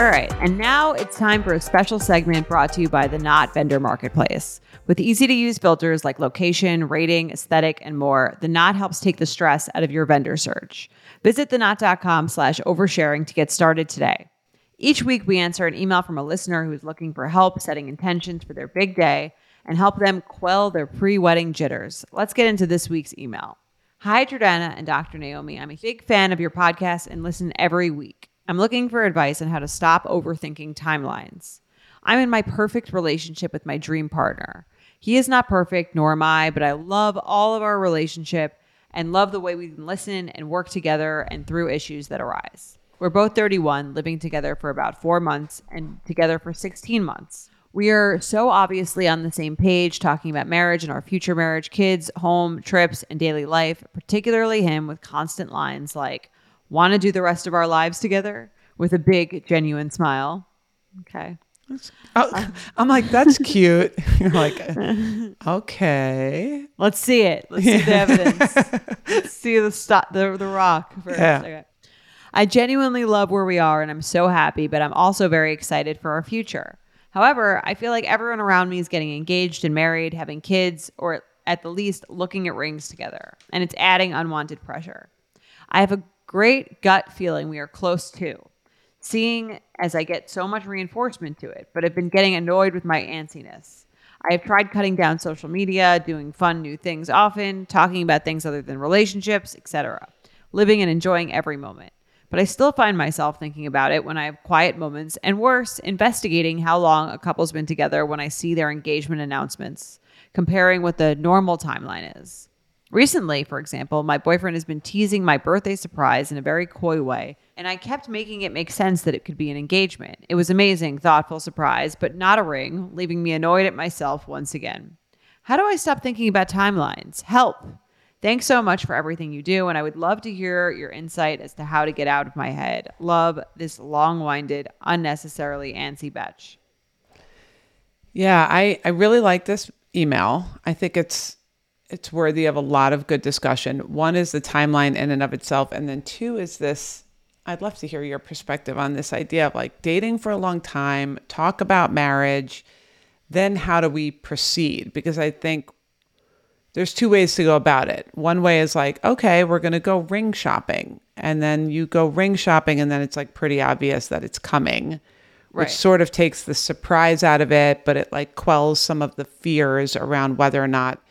All right, and now it's time for a special segment brought to you by the Knot Vendor Marketplace. With easy to use filters like location, rating, aesthetic, and more, the Knot helps take the stress out of your vendor search. Visit theknot.com slash oversharing to get started today. Each week, we answer an email from a listener who's looking for help setting intentions for their big day and help them quell their pre wedding jitters. Let's get into this week's email. Hi, Jordana and Dr. Naomi. I'm a big fan of your podcast and listen every week. I'm looking for advice on how to stop overthinking timelines. I'm in my perfect relationship with my dream partner. He is not perfect, nor am I, but I love all of our relationship and love the way we can listen and work together and through issues that arise. We're both 31, living together for about four months and together for 16 months. We are so obviously on the same page talking about marriage and our future marriage, kids, home, trips, and daily life, particularly him with constant lines like, want to do the rest of our lives together with a big, genuine smile. Okay. Oh, <laughs> I'm like, that's cute. <laughs> You're like, <laughs> okay. Let's see it. Let's see the evidence. Let's see the stop the the rock first. Yeah. Okay. I genuinely love where we are and I'm so happy, but I'm also very excited for our future. However, I feel like everyone around me is getting engaged and married, having kids, or at the least looking at rings together, and it's adding unwanted pressure. I have a great gut feeling we are close to, seeing as I get so much reinforcement to it, but have been getting annoyed with my antsiness. I have tried cutting down social media, doing fun new things often, talking about things other than relationships, etc. Living and enjoying every moment. But I still find myself thinking about it when I have quiet moments, and worse, investigating how long a couple's been together when I see their engagement announcements, comparing what the normal timeline is. Recently, for example, my boyfriend has been teasing my birthday surprise in a very coy way, and I kept making it make sense that it could be an engagement. It was amazing, thoughtful surprise, but not a ring, leaving me annoyed at myself once again. How do I stop thinking about timelines? Help! Thanks so much for everything you do, and I would love to hear your insight as to how to get out of my head. Love this long winded, unnecessarily antsy betch. Yeah, I, I really like this email. I think it's it's worthy of a lot of good discussion. One is the timeline in and of itself, and then two is this. I'd love to hear your perspective on this idea of like dating for a long time, talk about marriage, then how do we proceed? Because I think there's two ways to go about it. One way is like, okay, we're going to go ring shopping. And then you go ring shopping, and then it's like pretty obvious that it's coming, which sort of takes the surprise out of it, but it like quells some of the fears around whether or not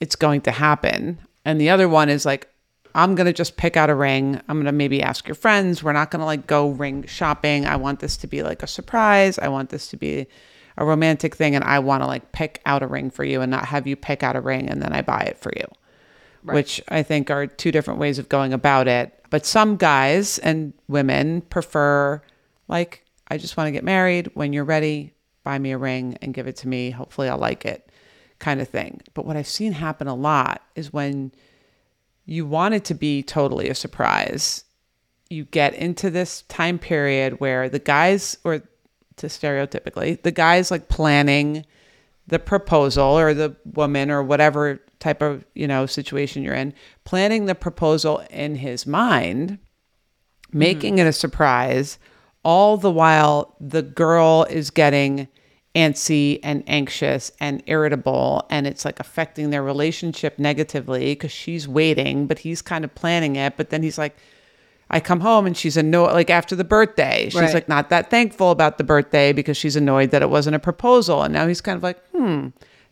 it's going to happen. And the other one is like, I'm going to just pick out a ring. I'm going to maybe ask your friends. We're not going to like go ring shopping. I want this to be like a surprise. I want this to be a romantic thing. And I want to like pick out a ring for you and not have you pick out a ring and then I buy it for you, which I think are two different ways of going about it. But some guys and women prefer like, I just want to get married. When you're ready, buy me a ring and give it to me. Hopefully I'll like it kind of thing. But what I've seen happen a lot is when you want it to be totally a surprise, you get into this time period where the guys, or to stereotypically, the guys like planning the proposal or the woman or whatever type of, you know, situation you're in, planning the proposal in his mind making mm-hmm. it a surprise, all the while the girl is getting antsy and anxious and irritable and it's like affecting their relationship negatively because she's waiting but he's kind of planning it but then he's like I come home and she's annoyed like after the birthday. She's Right. like not that thankful about the birthday because she's annoyed that it wasn't a proposal and now he's kind of like hmm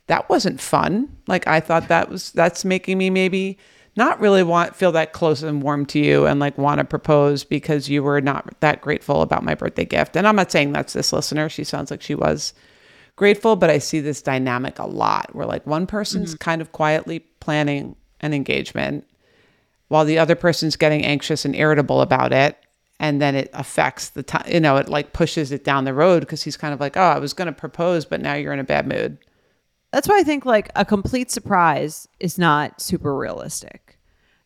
that wasn't fun. Like I thought that was that's making me maybe not really want feel that close and warm to you and like want to propose because you were not that grateful about my birthday gift. And I'm not saying that's this listener. She sounds like she was grateful, but I see this dynamic a lot where like one person's mm-hmm. kind of quietly planning an engagement while the other person's getting anxious and irritable about it. And then it affects the time, you know, it like pushes it down the road because he's kind of like, oh, I was going to propose, but now you're in a bad mood. That's why I think like a complete surprise is not super realistic.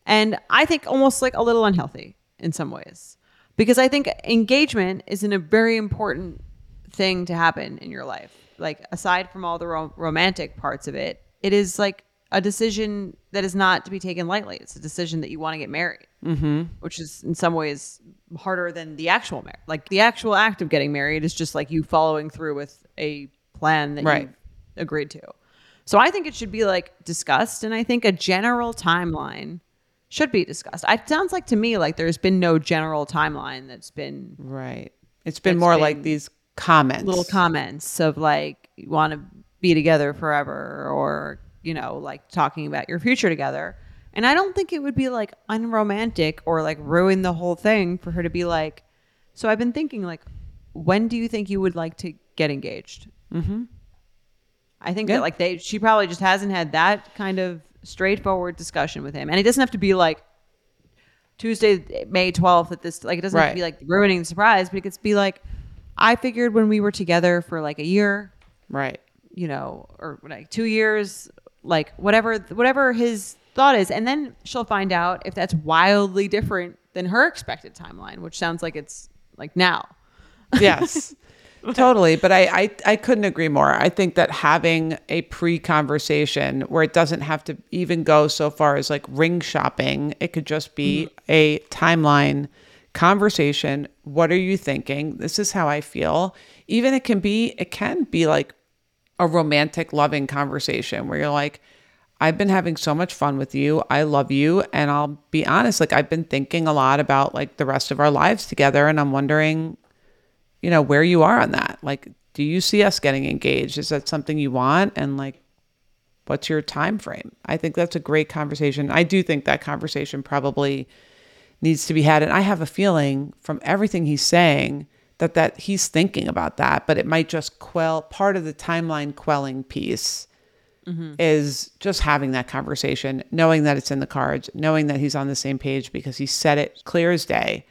And I think almost like a little unhealthy in some ways. Because I think engagement is in a very important thing to happen in your life. Like aside from all the ro- romantic parts of it, it is like a decision that is not to be taken lightly. It's a decision that you want to get married, mm-hmm. which is in some ways harder than the actual marriage. Like the actual act of getting married is just like you following through with a plan that Right. you agreed to. So I think it should be like discussed, and I think a general timeline should be discussed. It sounds like to me like there's been no general timeline that's been Right. It's been more like these comments. little comments of like you want to be together forever or you know like talking about your future together. And I don't think it would be like unromantic or like ruin the whole thing for her to be like, so I've been thinking like, when do you think you would like to get engaged? Mm-hmm. I think Yeah. that like they, she probably just hasn't had that kind of straightforward discussion with him, and it doesn't have to be like Tuesday, May twelfth at this. Like it doesn't have to be like ruining the surprise, but it could be like, I figured when we were together for like a year, Right. you know, or like two years, like whatever, whatever his thought is, and then she'll find out if that's wildly different than her expected timeline, which sounds like it's like now. Yes. <laughs> totally. But I, I, I couldn't agree more. I think that having a pre conversation where it doesn't have to even go so far as like ring shopping, it could just be mm-hmm. a timeline conversation. What are you thinking? This is how I feel. Even it can be, it can be like a romantic, loving conversation where you're like, I've been having so much fun with you. I love you. And I'll be honest, like, I've been thinking a lot about like the rest of our lives together. And I'm wondering, you know, where you are on that. Like, do you see us getting engaged? Is that something you want? And like, what's your time frame? I think that's a great conversation. I do think that conversation probably needs to be had. And I have a feeling from everything he's saying that that he's thinking about that, but it might just quell part of the timeline quelling piece mm-hmm. is just having that conversation, knowing that it's in the cards, knowing that he's on the same page because he said it clear as day.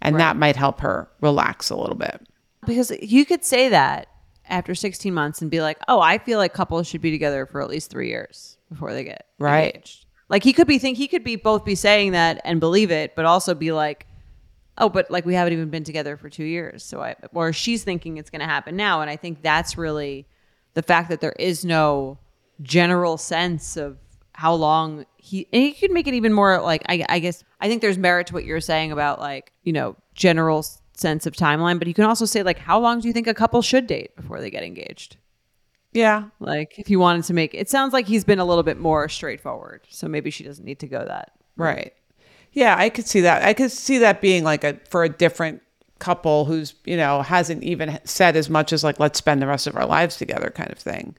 And that might help her relax a little bit. Because you could say that after 16 months and be like, oh, I feel like couples should be together for at least three years before they get Right. engaged. Like he could be think he could be both be saying that and believe it, but also be like, oh, but like we haven't even been together for two years. So I or she's thinking it's gonna happen now. And I think that's really the fact that there is no general sense of how long he and he could make it even more like I, I guess I think there's merit to what you're saying about like you know general sense of timeline, but you can also say like how long do you think a couple should date before they get engaged? Yeah. Like if you wanted to make it sounds like he's been a little bit more straightforward, so maybe she doesn't need to go that. Right. Yeah, I could see that. I could see that being like a for a different couple who's, you know, hasn't even said as much as like let's spend the rest of our lives together kind of thing.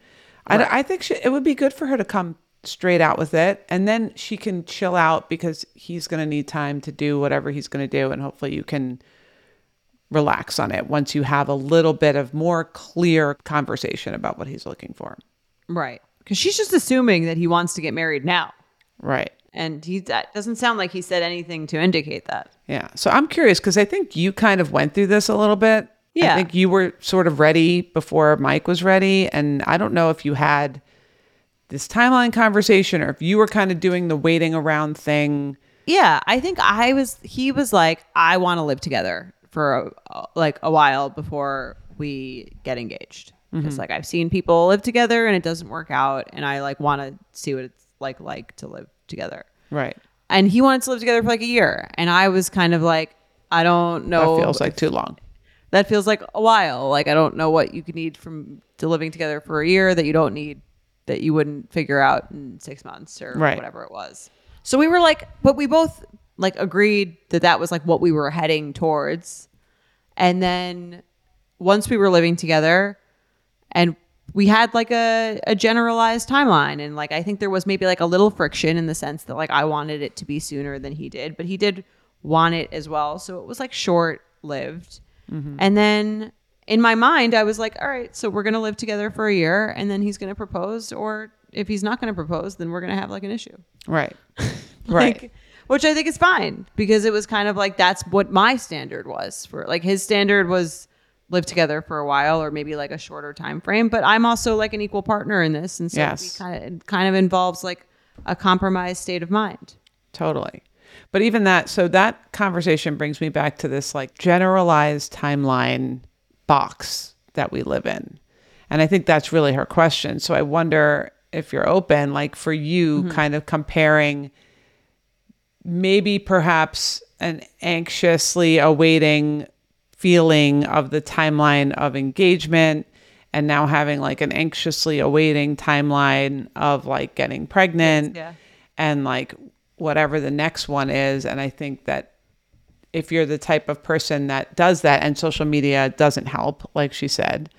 I, I think she, it would be good for her to come straight out with it and then she can chill out because he's going to need time to do whatever he's going to do and hopefully you can relax on it once you have a little bit of more clear conversation about what he's looking for. Right. Because she's just assuming that he wants to get married now. Right. And he that doesn't sound like he said anything to indicate that. Yeah. So I'm curious because I think you kind of went through this a little bit. Yeah. I think you were sort of ready before Mike was ready. And I don't know if you had this timeline conversation or if you were kind of doing the waiting around thing. Yeah, I think I was. He was like, I want to live together for a, like a while before we get engaged. Mm-hmm. Because like I've seen people live together and it doesn't work out, and I like want to see what it's like like to live together. Right. And he wanted to live together for like a year, and I was kind of like, I don't know. That feels like too long. that feels like a while. Like I don't know what you could need from to living together for a year that you don't need that you wouldn't figure out in six months or Right. whatever it was. So we were like, but we both like agreed that that was like what we were heading towards. And then once we were living together and we had like a, a generalized timeline and like i think there was maybe like a little friction in the sense that like i wanted it to be sooner than he did but he did want it as well so it was like short lived mm-hmm. and then in my mind i was like all right so we're gonna live together for a year and then he's gonna propose or if he's not gonna propose then we're gonna have like an issue Right. <laughs> right. Which I think is fine because it was kind of like that's what my standard was for like his standard was live together for a while or maybe like a shorter time frame. But I'm also like an equal partner in this, and so Yes. we kind of it kind of involves like a compromised state of mind. Totally. But even that, so that conversation brings me back to this like generalized timeline box that we live in. And I think that's really her question. So I wonder if you're open, like for you, mm-hmm. kind of comparing maybe perhaps an anxiously awaiting feeling of the timeline of engagement and now having like an anxiously awaiting timeline of like getting pregnant Yeah. and like whatever the next one is and i think that if you're the type of person that does that and social media doesn't help like she said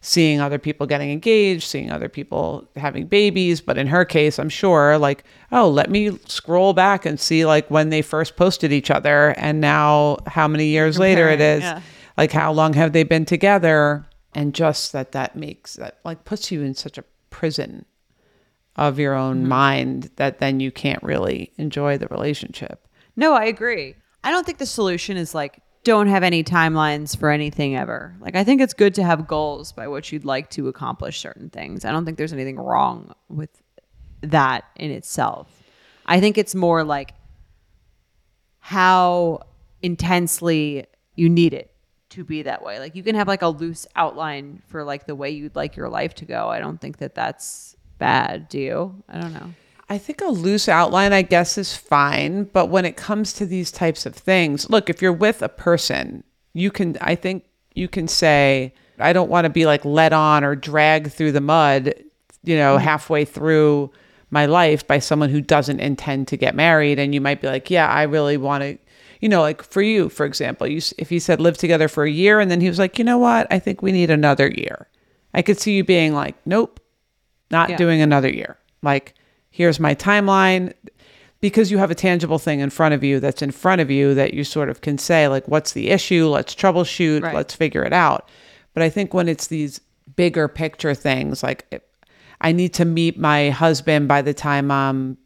seeing other people getting engaged seeing other people having babies but in her case i'm sure like oh let me scroll back and see like when they first posted each other and now how many years later it is. Yeah. like how long have they been together and just that that makes that like puts you in such a prison of your own mm-hmm. mind that then you can't really enjoy the relationship No, I agree. I don't think the solution is like don't have any timelines for anything ever. Like I think it's good to have goals by which you'd like to accomplish certain things. I don't think there's anything wrong with that in itself. I think it's more like how intensely you need it to be that way. Like you can have like a loose outline for like the way you'd like your life to go. I don't think that that's bad, do you? I don't know. I think a loose outline, I guess, is fine. But when it comes to these types of things, look, if you're with a person, you can, I think you can say, I don't want to be like led on or dragged through the mud, you know, mm-hmm. halfway through my life by someone who doesn't intend to get married. And you might be like, yeah, I really want to, you know, like for you, for example, you, if he said live together for a year and then he was like, you know what, I think we need another year. I could see you being like, nope, not Yeah. doing another year. Like, here's my timeline. Because you have a tangible thing in front of you that's in front of you that you sort of can say, like, what's the issue? Let's troubleshoot. Right. Let's figure it out. But I think when it's these bigger picture things, like, I need to meet my husband by the time I'm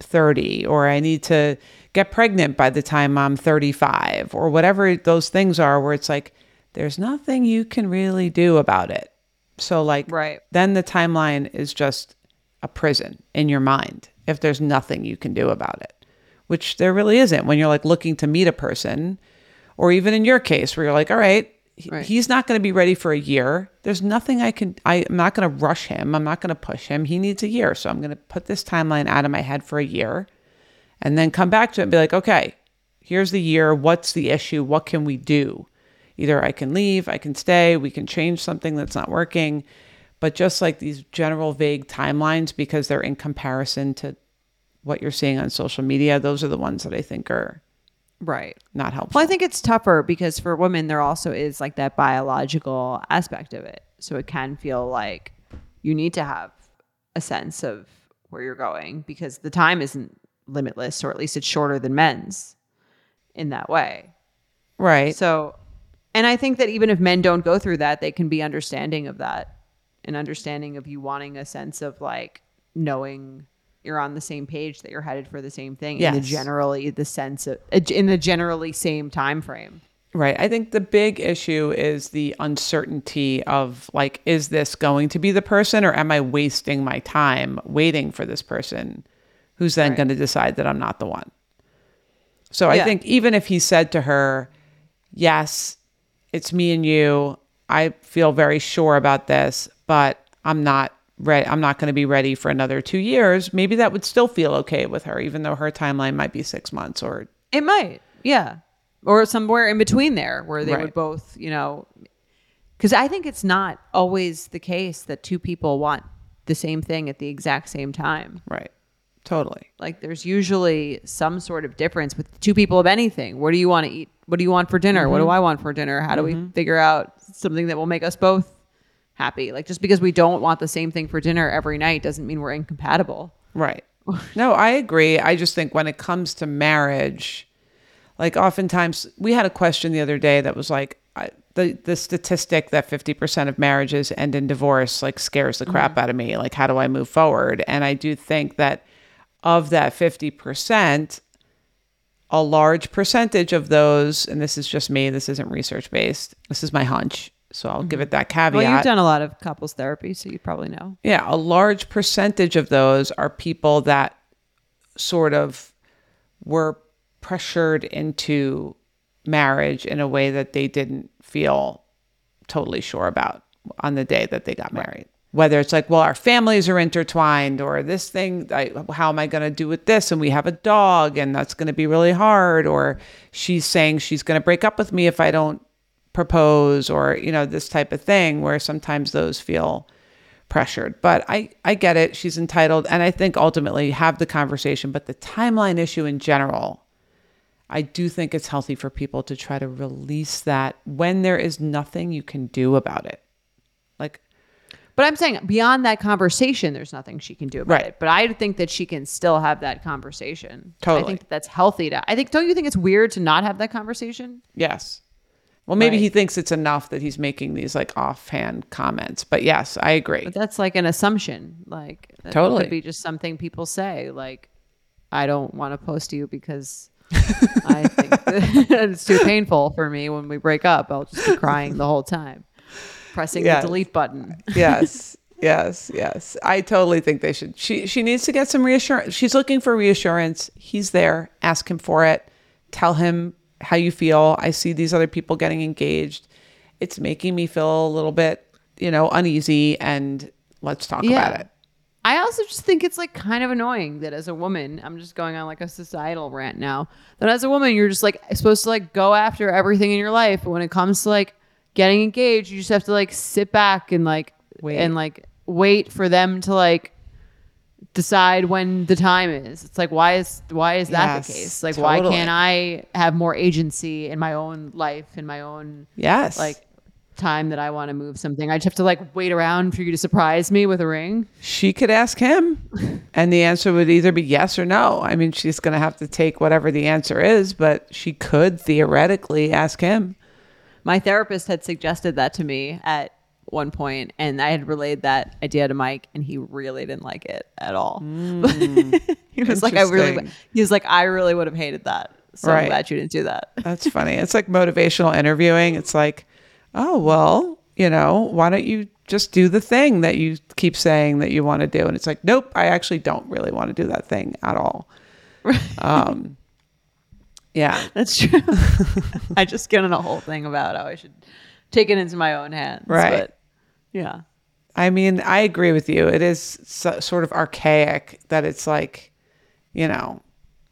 30, or I need to get pregnant by the time I'm 35, or whatever those things are, where it's like, there's nothing you can really do about it. So, like, Right. then the timeline is just a prison in your mind if there's nothing you can do about it, which there really isn't when you're like looking to meet a person, or even in your case where you're like, all right, Right. he's not going to be ready for a year. There's nothing I can, I, I'm not going to rush him. I'm not going to push him. He needs a year. So I'm going to put this timeline out of my head for a year and then come back to it and be like, okay, here's the year. What's the issue? What can we do? Either I can leave, I can stay, we can change something that's not working. But just like these general vague timelines, because they're in comparison to what you're seeing on social media, those are the ones that I think are Right. not helpful. Well, I think it's tougher because for women, there also is like that biological aspect of it. So it can feel like you need to have a sense of where you're going because the time isn't limitless, or at least it's shorter than men's in that way. right. So, and I think that even if men don't go through that, they can be understanding of that and understanding of you wanting a sense of like knowing you're on the same page that you're headed for the same thing in the generally the sense of uh, in the generally same time frame. Right. I think the big issue is the uncertainty of like, is this going to be the person or am I wasting my time waiting for this person who's then Right. going to decide that I'm not the one? So I think even if he said to her, yes, it's me and you, I feel very sure about this, but I'm not ready. I'm not going to be ready for another two years. Maybe that would still feel okay with her, even though her timeline might be six months or It might. Yeah. or somewhere in between there where they Right. would both, you know, because I think it's not always the case that two people want the same thing at the exact same time. Right. Totally. Like there's usually some sort of difference with two people of anything. What do you want to eat? What do you want for dinner? What do mm-hmm. I want for dinner? How do we mm-hmm. figure out something that will make us both happy? Like just because we don't want the same thing for dinner every night doesn't mean we're incompatible. Right. No, I agree. I just think when it comes to marriage, like oftentimes we had a question the other day that was like I, the the statistic that 50% of marriages end in divorce like scares the crap mm-hmm. out of me. Like how do I move forward? And I do think that of that 50%, a large percentage of those, and this is just me, this isn't research based. This is my hunch. So I'll give mm-hmm. it that caveat. Well, you've done a lot of couples therapy, so you probably know. Yeah, a large percentage of those are people that sort of were pressured into marriage in a way that they didn't feel totally sure about on the day that they got married. Whether it's like, well, our families are intertwined, or this thing, I, how am I going to do with this? And we have a dog, and that's going to be really hard. Or she's saying she's going to break up with me if I don't propose, or, you know, this type of thing, where sometimes those feel pressured. But I, I get it. She's entitled. And I think ultimately have the conversation. But the timeline issue in general, I do think it's healthy for people to try to release that when there is nothing you can do about it. Like, But I'm saying beyond that conversation, there's nothing she can do about Right. it. But I think that she can still have that conversation. totally I think that that's healthy to. I think. Don't you think it's weird to not have that conversation? yes. Well, maybe Right. he thinks it's enough that he's making these like offhand comments. But yes, I agree. But that's like an assumption. Like that Totally. could be just something people say. Like I don't want to post to you because <laughs> I think <laughs> it's too painful for me when we break up. I'll just be crying the whole time, pressing Yes. the delete button. <laughs> yes yes yes i totally think they should she she needs to get some reassurance she's looking for reassurance he's there ask him for it tell him how you feel i see these other people getting engaged it's making me feel a little bit you know uneasy and let's talk about it I also just think it's like kind of annoying that as a woman, I'm just going on like a societal rant now. That as a woman, you're just like supposed to like go after everything in your life. But when it comes to like getting engaged, you just have to like sit back and like Wait. and like wait for them to like decide when the time is. It's like why is why is that Yes, the case? Like why can't I have more agency in my own life in my own yes like time that I want to move something? I just have to like wait around for you to surprise me with a ring. she could ask him <laughs> and the answer would either be yes or no i mean she's going to have to take whatever the answer is but she could theoretically ask him My therapist had suggested that to me at one point, and I had relayed that idea to Mike, and he really didn't like it at all. <laughs> he was like, "I really," he was like, "I really would have hated that." So Right. I'm glad you didn't do that. That's funny. It's like motivational interviewing. It's like, oh, well, you know, why don't you just do the thing that you keep saying that you want to do? And it's like, nope, I actually don't really want to do that thing at all. <laughs> Um, yeah. That's true. <laughs> I just get in a whole thing about how I should take it into my own hands. Right. But yeah. I mean, I agree with you. It is so, sort of archaic that it's like, you know,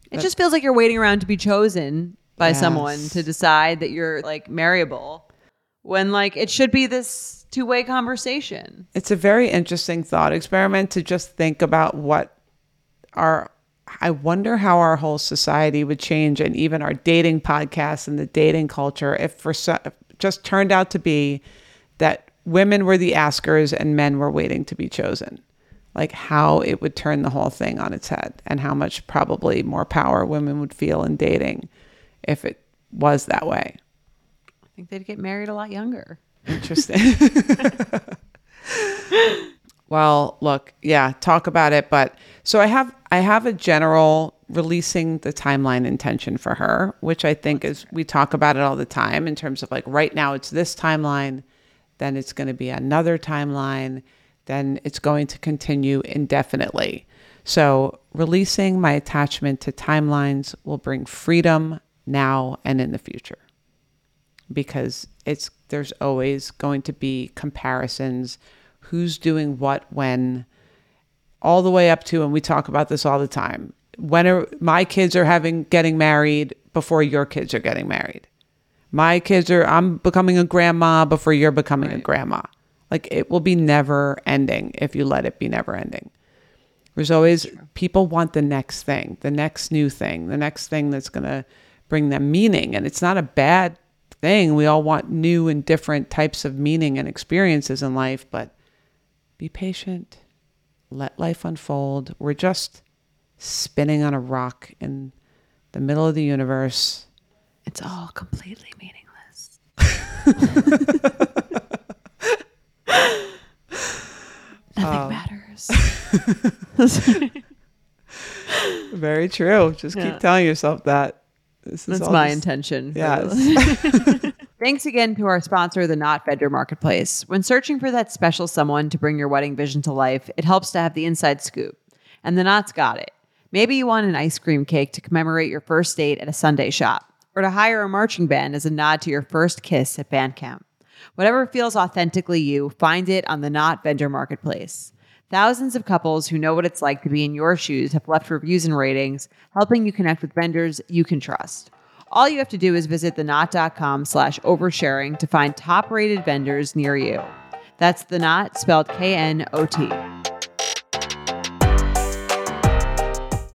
It just feels like you're waiting around to be chosen by Yes. someone to decide that you're like marryable when like it should be this two way conversation. it's a very interesting thought experiment to just think about what our I wonder how our whole society would change and even our dating podcasts and the dating culture if for so, just turned out to be that women were the askers and men were waiting to be chosen. Like how it would turn the whole thing on its head and how much probably more power women would feel in dating if it was that way. I think they'd get married a lot younger. Interesting. <laughs> <laughs> well, look, yeah, talk about it, but so I have I have a general releasing the timeline intention for her, which I think is we talk about it all the time in terms of like right now it's this timeline, then it's going to be another timeline, then it's going to continue indefinitely. So, releasing my attachment to timelines will bring freedom now and in the future because it's there's always going to be comparisons who's doing what when all the way up to and we talk about this all the time when are my kids are having getting married before your kids are getting married. My kids are, I'm becoming a grandma before you're becoming a grandma. Like it will be never ending if you let it be never ending. There's always people want the next thing, the next new thing, the next thing that's going to bring them meaning. And it's not a bad thing. We all want new and different types of meaning and experiences in life, but be patient, let life unfold. We're just spinning on a rock in the middle of the universe. It's all completely meaningless. <laughs> Nothing um. matters. <laughs> Very true. Just Yeah. keep telling yourself that. This is That's all my just- intention. Yes. <laughs> Thanks again to our sponsor, the Knot Vendor Marketplace. When searching for that special someone to bring your wedding vision to life, it helps to have the inside scoop. And the Knot's got it. Maybe you want an ice cream cake to commemorate your first date at a sundae shop, or to hire a marching band as a nod to your first kiss at band camp. Whatever feels authentically you, find it on the Knot Vendor Marketplace. Thousands of couples who know what it's like to be in your shoes have left reviews and ratings, helping you connect with vendors you can trust. All you have to do is visit theknot.com slash oversharing to find top rated vendors near you. That's the knot spelled K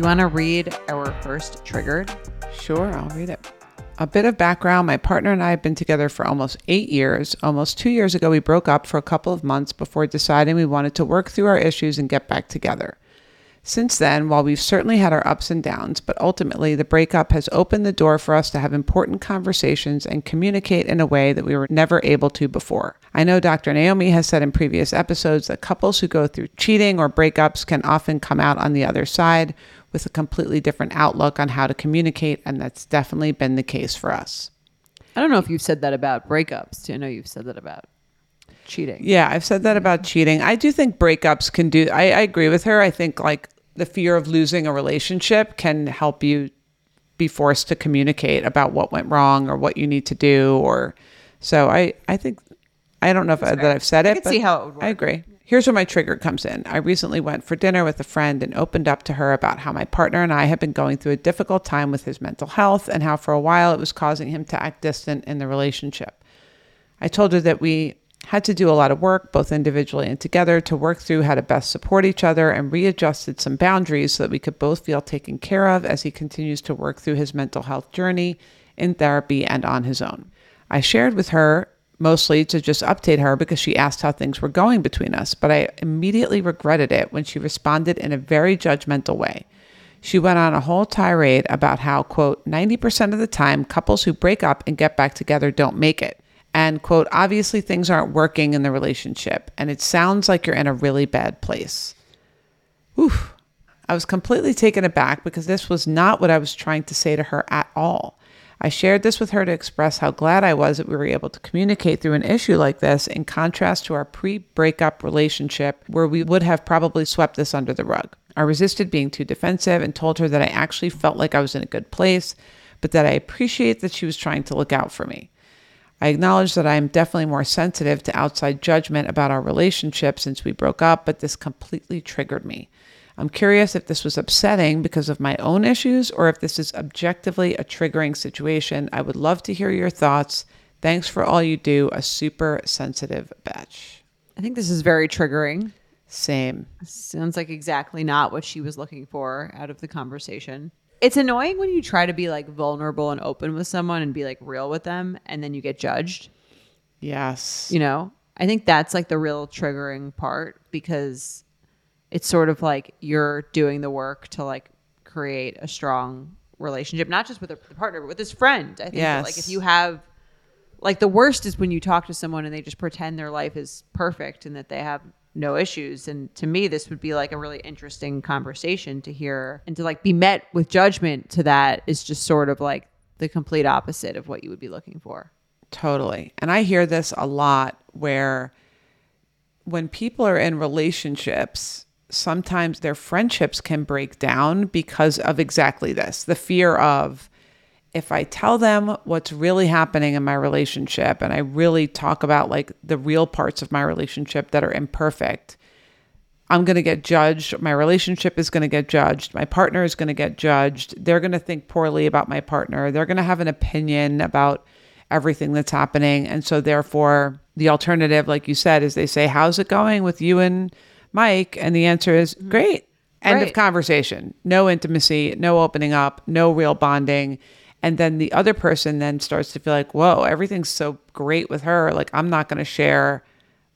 You want to read our first triggered? Sure, I'll read it. A bit of background my partner and I have been together for almost eight years. Almost two years ago, we broke up for a couple of months before deciding we wanted to work through our issues and get back together. Since then, while we've certainly had our ups and downs, but ultimately the breakup has opened the door for us to have important conversations and communicate in a way that we were never able to before. I know Dr. Naomi has said in previous episodes that couples who go through cheating or breakups can often come out on the other side with a completely different outlook on how to communicate, and that's definitely been the case for us. I don't know if you've said that about breakups. I know you've said that about cheating. Yeah, I've said that about cheating. I do think breakups can do, I, I agree with her. I think like the fear of losing a relationship can help you be forced to communicate about what went wrong or what you need to do. Or so I, I think, I don't know if I, that I've said it, but see how it would work. I agree. Here's where my trigger comes in. I recently went for dinner with a friend and opened up to her about how my partner and I have been going through a difficult time with his mental health and how for a while it was causing him to act distant in the relationship. I told her that we had to do a lot of work, both individually and together, to work through how to best support each other and readjusted some boundaries so that we could both feel taken care of as he continues to work through his mental health journey in therapy and on his own. I shared with her mostly to just update her because she asked how things were going between us, but I immediately regretted it when she responded in a very judgmental way. She went on a whole tirade about how, quote, 90% of the time, couples who break up and get back together don't make it, And, quote, obviously things aren't working in the relationship and it sounds like you're in a really bad place. Oof. I was completely taken aback because this was not what I was trying to say to her at all. I shared this with her to express how glad I was that we were able to communicate through an issue like this, in contrast to our pre breakup relationship, where we would have probably swept this under the rug. I resisted being too defensive and told her that I actually felt like I was in a good place, but that I appreciate that she was trying to look out for me. I acknowledge that I am definitely more sensitive to outside judgment about our relationship since we broke up, but this completely triggered me. I'm curious if this was upsetting because of my own issues or if this is objectively a triggering situation. I would love to hear your thoughts. Thanks for all you do. A super sensitive betch. I think this is very triggering. Same. Sounds like exactly not what she was looking for out of the conversation. It's annoying when you try to be like vulnerable and open with someone and be like real with them and then you get judged. Yes. You know, I think that's like the real triggering part because it's sort of like you're doing the work to like create a strong relationship, not just with a partner, but with this friend. I think that, like if you have like the worst is when you talk to someone and they just pretend their life is perfect and that they have no issues. And to me, this would be like a really interesting conversation to hear and to like be met with judgment to that is just sort of like the complete opposite of what you would be looking for. Totally. And I hear this a lot where when people are in relationships, sometimes their friendships can break down because of exactly this the fear of if I tell them what's really happening in my relationship and I really talk about like the real parts of my relationship that are imperfect, I'm going to get judged. My relationship is going to get judged. My partner is going to get judged. They're going to think poorly about my partner. They're going to have an opinion about everything that's happening. And so, therefore, the alternative, like you said, is they say, How's it going with you and Mike? And the answer is, mm-hmm. Great. End of conversation. No intimacy, no opening up, no real bonding. And then the other person then starts to feel like, whoa, everything's so great with her. Like, I'm not going to share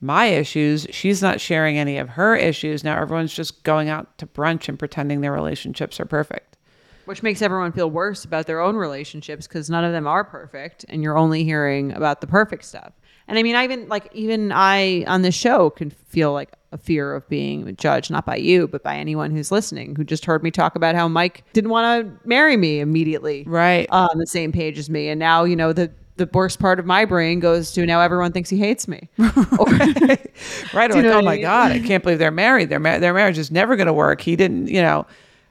my issues. She's not sharing any of her issues. Now everyone's just going out to brunch and pretending their relationships are perfect. Which makes everyone feel worse about their own relationships because none of them are perfect and you're only hearing about the perfect stuff. And I mean, I even like, even I on this show can feel like a fear of being judged, not by you, but by anyone who's listening who just heard me talk about how Mike didn't want to marry me immediately. Right. On the same page as me. And now, you know, the, the worst part of my brain goes to now everyone thinks he hates me. <laughs> Or- <laughs> right. Like, oh I my mean? God, I can't believe they're married. Their, ma- their marriage is never going to work. He didn't, you know.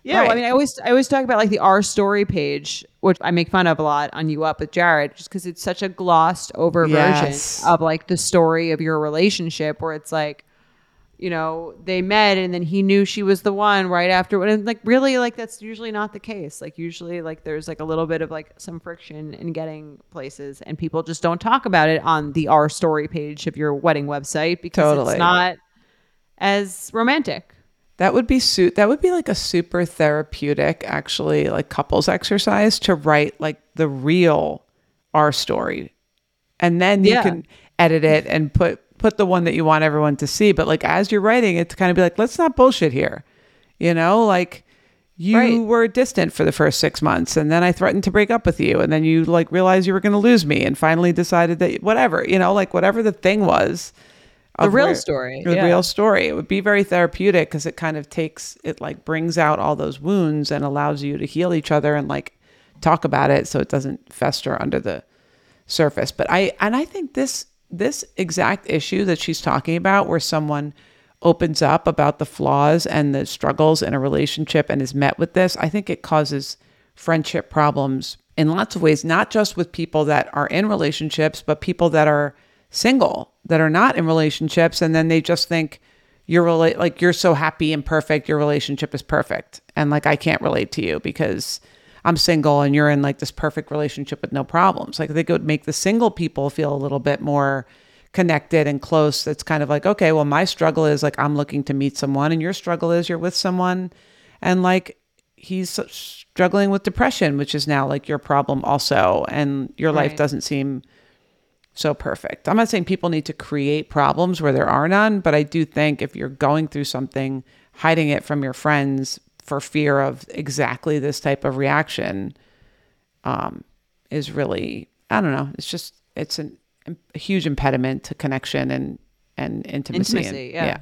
Yeah, well, I mean, I always I always talk about like the R story page, which I make fun of a lot on U Up with Jared, just because it's such a glossed over Yes. version of like the story of your relationship, where it's like, you know, they met and then he knew she was the one right after, and like really, like that's usually not the case. Like usually, like there's like a little bit of like some friction in getting places, and people just don't talk about it on the R story page of your wedding website because Totally. it's not as romantic. That would be suit. that would be like a super therapeutic actually like couples exercise to write like the real our story. And then you Yeah. can edit it and put put the one that you want everyone to see, but like as you're writing it to kind of be like let's not bullshit here. You know, like you Right. were distant for the first 6 months and then I threatened to break up with you and then you like realized you were going to lose me and finally decided that whatever, you know, like whatever the thing was The real story, the yeah. real story. It would be very therapeutic because it kind of takes it like brings out all those wounds and allows you to heal each other and like talk about it so it doesn't fester under the surface. But I and I think this this exact issue that she's talking about where someone opens up about the flaws and the struggles in a relationship and is met with this, I think it causes friendship problems in lots of ways, not just with people that are in relationships, but people that are single that are not in relationships and then they just think you're rela- like you're so happy and perfect your relationship is perfect and like I can't relate to you because I'm single and you're in like this perfect relationship with no problems. Like I think it would make the single people feel a little bit more connected and close. That's kind of like okay well my struggle is like I'm looking to meet someone and your struggle is you're with someone. And like he's struggling with depression which is now like your problem also. And your life doesn't seem so perfect. I'm not saying people need to create problems where there are none, but I do think if you're going through something, hiding it from your friends for fear of exactly this type of reaction um, is really, I don't know, it's just, it's an a huge impediment to connection and and intimacy. and- Intimacy, yeah.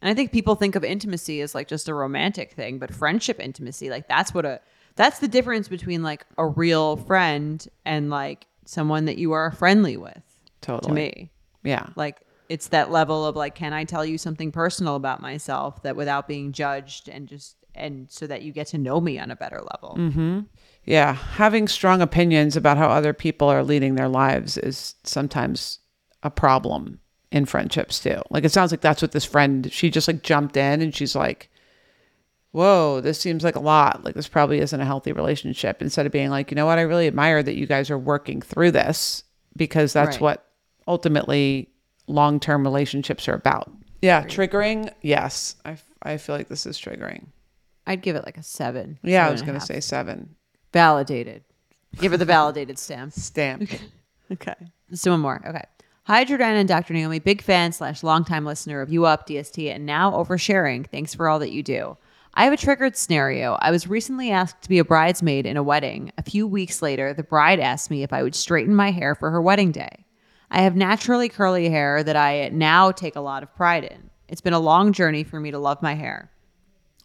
And I think people think of intimacy as like just a romantic thing, but friendship intimacy, like that's what a that's the difference between like a real friend and like someone that you are friendly with. Totally. To me. Yeah. Like it's that level of like, can I tell you something personal about myself that without being judged and just and so that you get to know me on a better level. Mm-hmm. Yeah, having strong opinions about how other people are leading their lives is sometimes a problem in friendships too. Like it sounds like that's what this friend she just like jumped in and she's like, "Whoa, this seems like a lot. Like this probably isn't a healthy relationship." Instead of being like, "You know what? I really admire that you guys are working through this because that's Right. what ultimately long-term relationships are about." Yeah, triggering. Yes. I I feel like this is triggering. I'd give it like a seven. Yeah, I was going to say 7. validated. Give her the validated stamp. <laughs> Stamp. Okay. Let's do one more. Okay. Hi, Jordana and Dr. Naomi. Big fan slash longtime listener of U Up, DST, and now oversharing. Thanks for all that you do. I have a triggered scenario. I was recently asked to be a bridesmaid in a wedding. A few weeks later, the bride asked me if I would straighten my hair for her wedding day. I have naturally curly hair that I now take a lot of pride in. It's been a long journey for me to love my hair.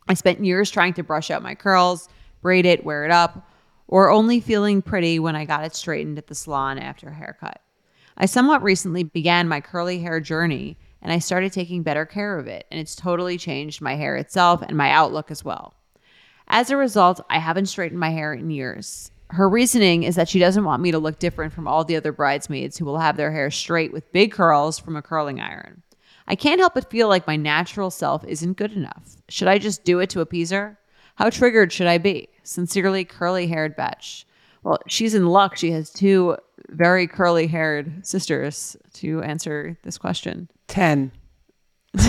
I spent years trying to brush out my curls, braid it, wear it up, or only feeling pretty when I got it straightened at the salon after a haircut. I somewhat recently began my curly hair journey and I started taking better care of it, and it's totally changed my hair itself and my outlook as well. As a result, I haven't straightened my hair in years. Her reasoning is that she doesn't want me to look different from all the other bridesmaids who will have their hair straight with big curls from a curling iron. I can't help but feel like my natural self isn't good enough. Should I just do it to appease her? How triggered should I be? Sincerely, curly haired Betch. Well, she's in luck. She has two very curly haired sisters to answer this question. 10. <laughs>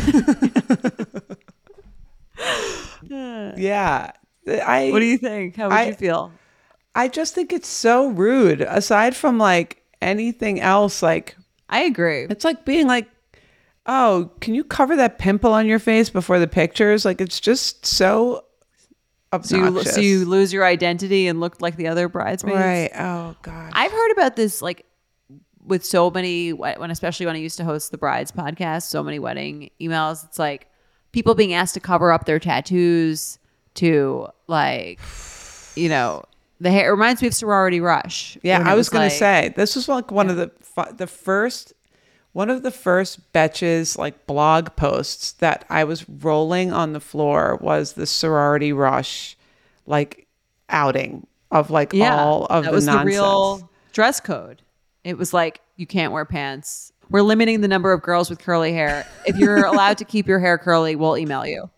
yeah. I What do you think? How would I- you feel? I just think it's so rude. Aside from like anything else, like I agree. it's like being like, "Oh, can you cover that pimple on your face before the pictures?" Like it's just so So you, so you lose your identity and look like the other bridesmaids. right? Oh god. I've heard about this like with so many when especially when I used to host the brides podcast, so many wedding emails. It's like people being asked to cover up their tattoos to like you know the hair it reminds me of sorority rush. Yeah, I was, gonna like- say this was like one of the the first one of the first betches like blog posts that I was rolling on the floor was the sorority rush like outing of like yeah, all of that the was nonsense. the real dress code. It was like you can't wear pants. We're limiting the number of girls with curly hair. If you're <laughs> allowed to keep your hair curly, we'll email you.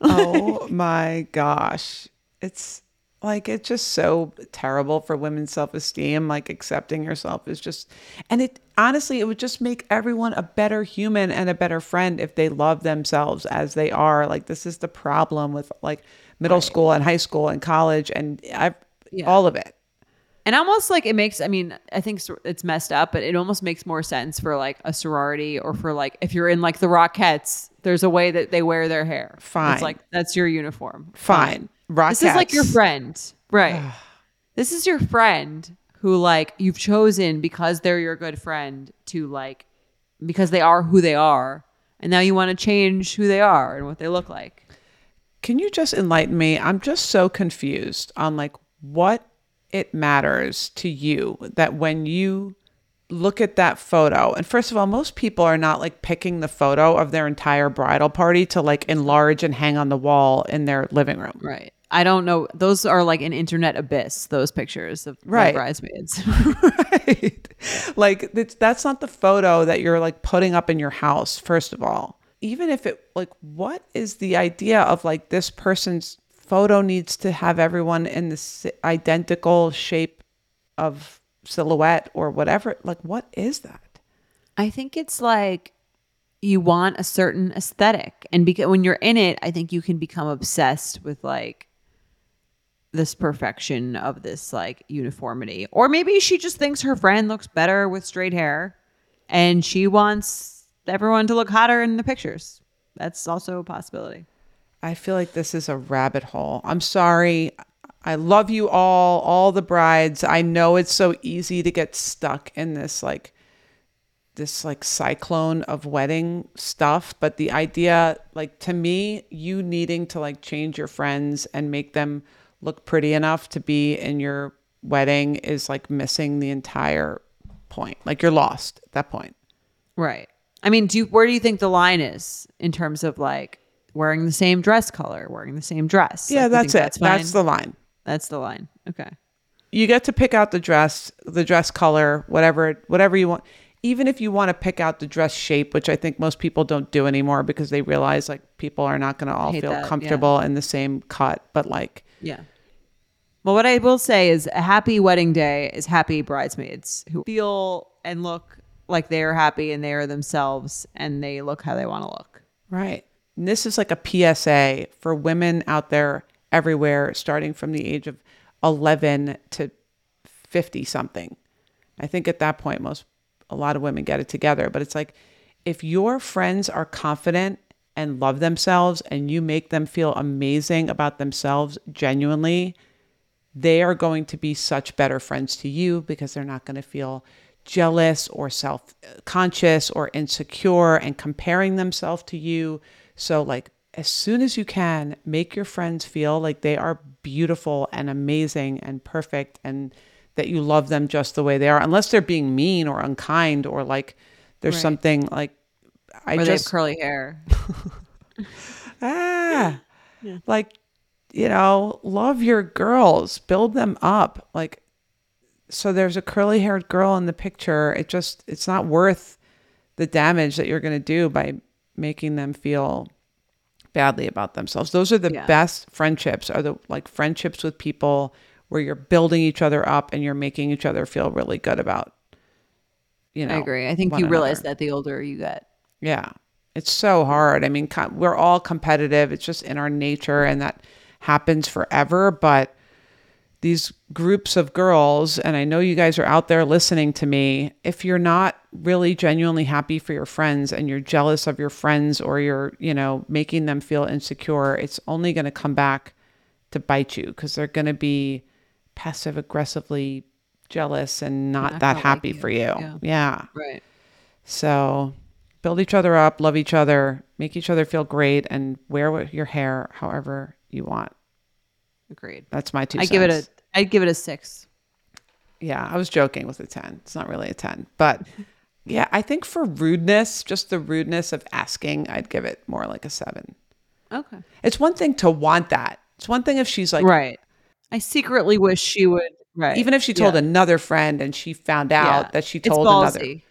oh my gosh. It's like it's just so terrible for women's self-esteem like accepting yourself is just and it honestly it would just make everyone a better human and a better friend if they love themselves as they are like this is the problem with like middle school and high school and college and I, all of it And almost like it makes, I mean, I think it's messed up, but it almost makes more sense for like a sorority or for like if you're in like the Rockettes, there's a way that they wear their hair. Fine. It's like that's your uniform. fine This is like your friend. Right. <sighs> this is your friend who like you've chosen because they're your good friend to like because they are who they are. And now you want to change who they are and what they look like. Can you just enlighten me? I'm just so confused on like what it matters to you that when you look at that photo, and first of all, most people are not like picking the photo of their entire bridal party to like enlarge and hang on the wall in their living room. Right. I don't know. Those are like an internet abyss, those pictures of Right. bridesmaids. <laughs> right. Like that's not the photo that you're like putting up in your house, first of all. Even if it like what is the idea of like this person's photo needs to have everyone in the s- identical shape of silhouette or whatever. Like what is that? I think it's like you want a certain aesthetic, and because when you're in it, I think you can become obsessed with like this perfection of this like uniformity. Or maybe she just thinks her friend looks better with straight hair, and she wants everyone to look hotter in the pictures. That's also a possibility. I feel like this is a rabbit hole. I'm sorry. I love you all, all the brides. I know it's so easy to get stuck in this like this like cyclone of wedding stuff, but the idea like to me, you needing to like change your friends and make them look pretty enough to be in your wedding is like missing the entire point. Like you're lost at that point. Right. I mean, do you, where do you think the line is in terms of like wearing the same dress color, wearing the same dress? Yeah, Like, that's it. That's, fine? the line. that's the line. Okay. You get to pick out the dress, the dress color, whatever whatever you want. Even if you want to pick out the dress shape, which I think most people don't do anymore because they realize like people are not going to all feel that, yeah. comfortable in the same cut, but like Yeah. Well, what I will say is a happy wedding day is happy bridesmaids who feel and look like they are happy and they are themselves and they look how they want to look. Right. And this is like a PSA for women out there everywhere, starting from the age of 11 to 50 something. I think at that point, most, a lot of women get it together. But it's like, if your friends are confident and love themselves and you make them feel amazing about themselves genuinely, they are going to be such better friends to you because they're not going to feel jealous or self conscious or insecure and comparing themselves to you. So, like, as soon as you can, make your friends feel like they are beautiful and amazing and perfect and that you love them just the way they are, unless they're being mean or unkind or like there's Right. something like I Or just curly hair. <laughs> ah, like you know, love your girls, build them up. Like, so there's a curly haired girl in the picture. It just, it's not worth the damage that you're going to do by making them feel badly about themselves. Those are the Yeah. best friendships, are the like friendships with people where you're building each other up and you're making each other feel really good about, you know. I agree. I think you realize that the older you get. Yeah. It's so hard. I mean, we're all competitive. It's just in our nature and that happens forever. But these groups of girls, and I know you guys are out there listening to me, if you're not really genuinely happy for your friends and you're jealous of your friends or you're, you know, making them feel insecure, it's only going to come back to bite you because they're going to be passive aggressively jealous and not, Not that gonna like happy you. for you. Yeah. yeah. Right. So build each other up, love each other, make each other feel great, and wear your hair however you want. Agreed. That's my two I give it a cents. I give it a six. Yeah, I was joking with a 10. It's not really a 10. But <laughs> yeah, I think for rudeness, just the rudeness of asking, I'd give it more like a 7. Okay. It's one thing to want that. It's one thing if she's like, right. I secretly wish she would. Right. even if she told Yeah. another friend and she found out Yeah. that she It's told another. ballsy.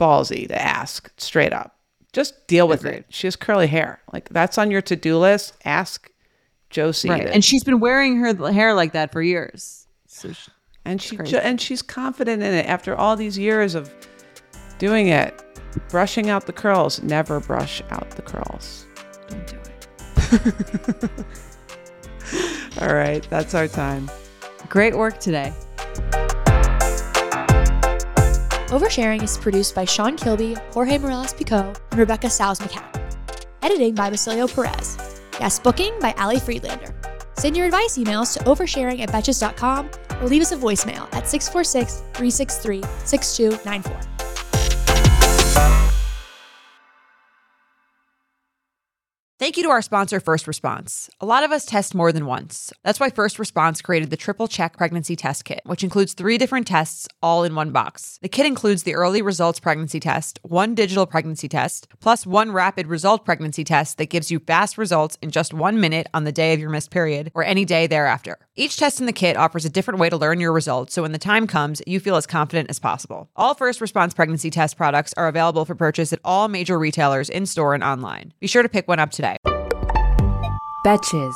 ballsy to ask straight up. Just deal with Agreed. it. She has curly hair. Like that's on your to do list. Ask Josie. Right. And she's been wearing her hair like that for years. So she, and she ju- and she's confident in it after all these years of doing it. Brushing out the curls. Never brush out the curls. don't do it. <laughs> All right, that's our time. Great work today. Oversharing is produced by Sean Kilby, Jorge Morales Pico, and Rebecca Stiles McCown. Editing by Basilio Perez. Guest booking by Ali Friedlander. Send your advice emails to oversharing at betches.com or leave us a voicemail at 646 363 6294. Thank you to our sponsor, First Response. A lot of us test more than once. That's why First Response created the Triple Check Pregnancy Test Kit, which includes three different tests all in one box. The kit includes the Early Results Pregnancy Test, one digital pregnancy test, plus one rapid result pregnancy test that gives you fast results in just one minute on the day of your missed period or any day thereafter. Each test in the kit offers a different way to learn your results, so when the time comes, you feel as confident as possible. All First Response Pregnancy Test products are available for purchase at all major retailers in store and online. Be sure to pick one up today. Betches.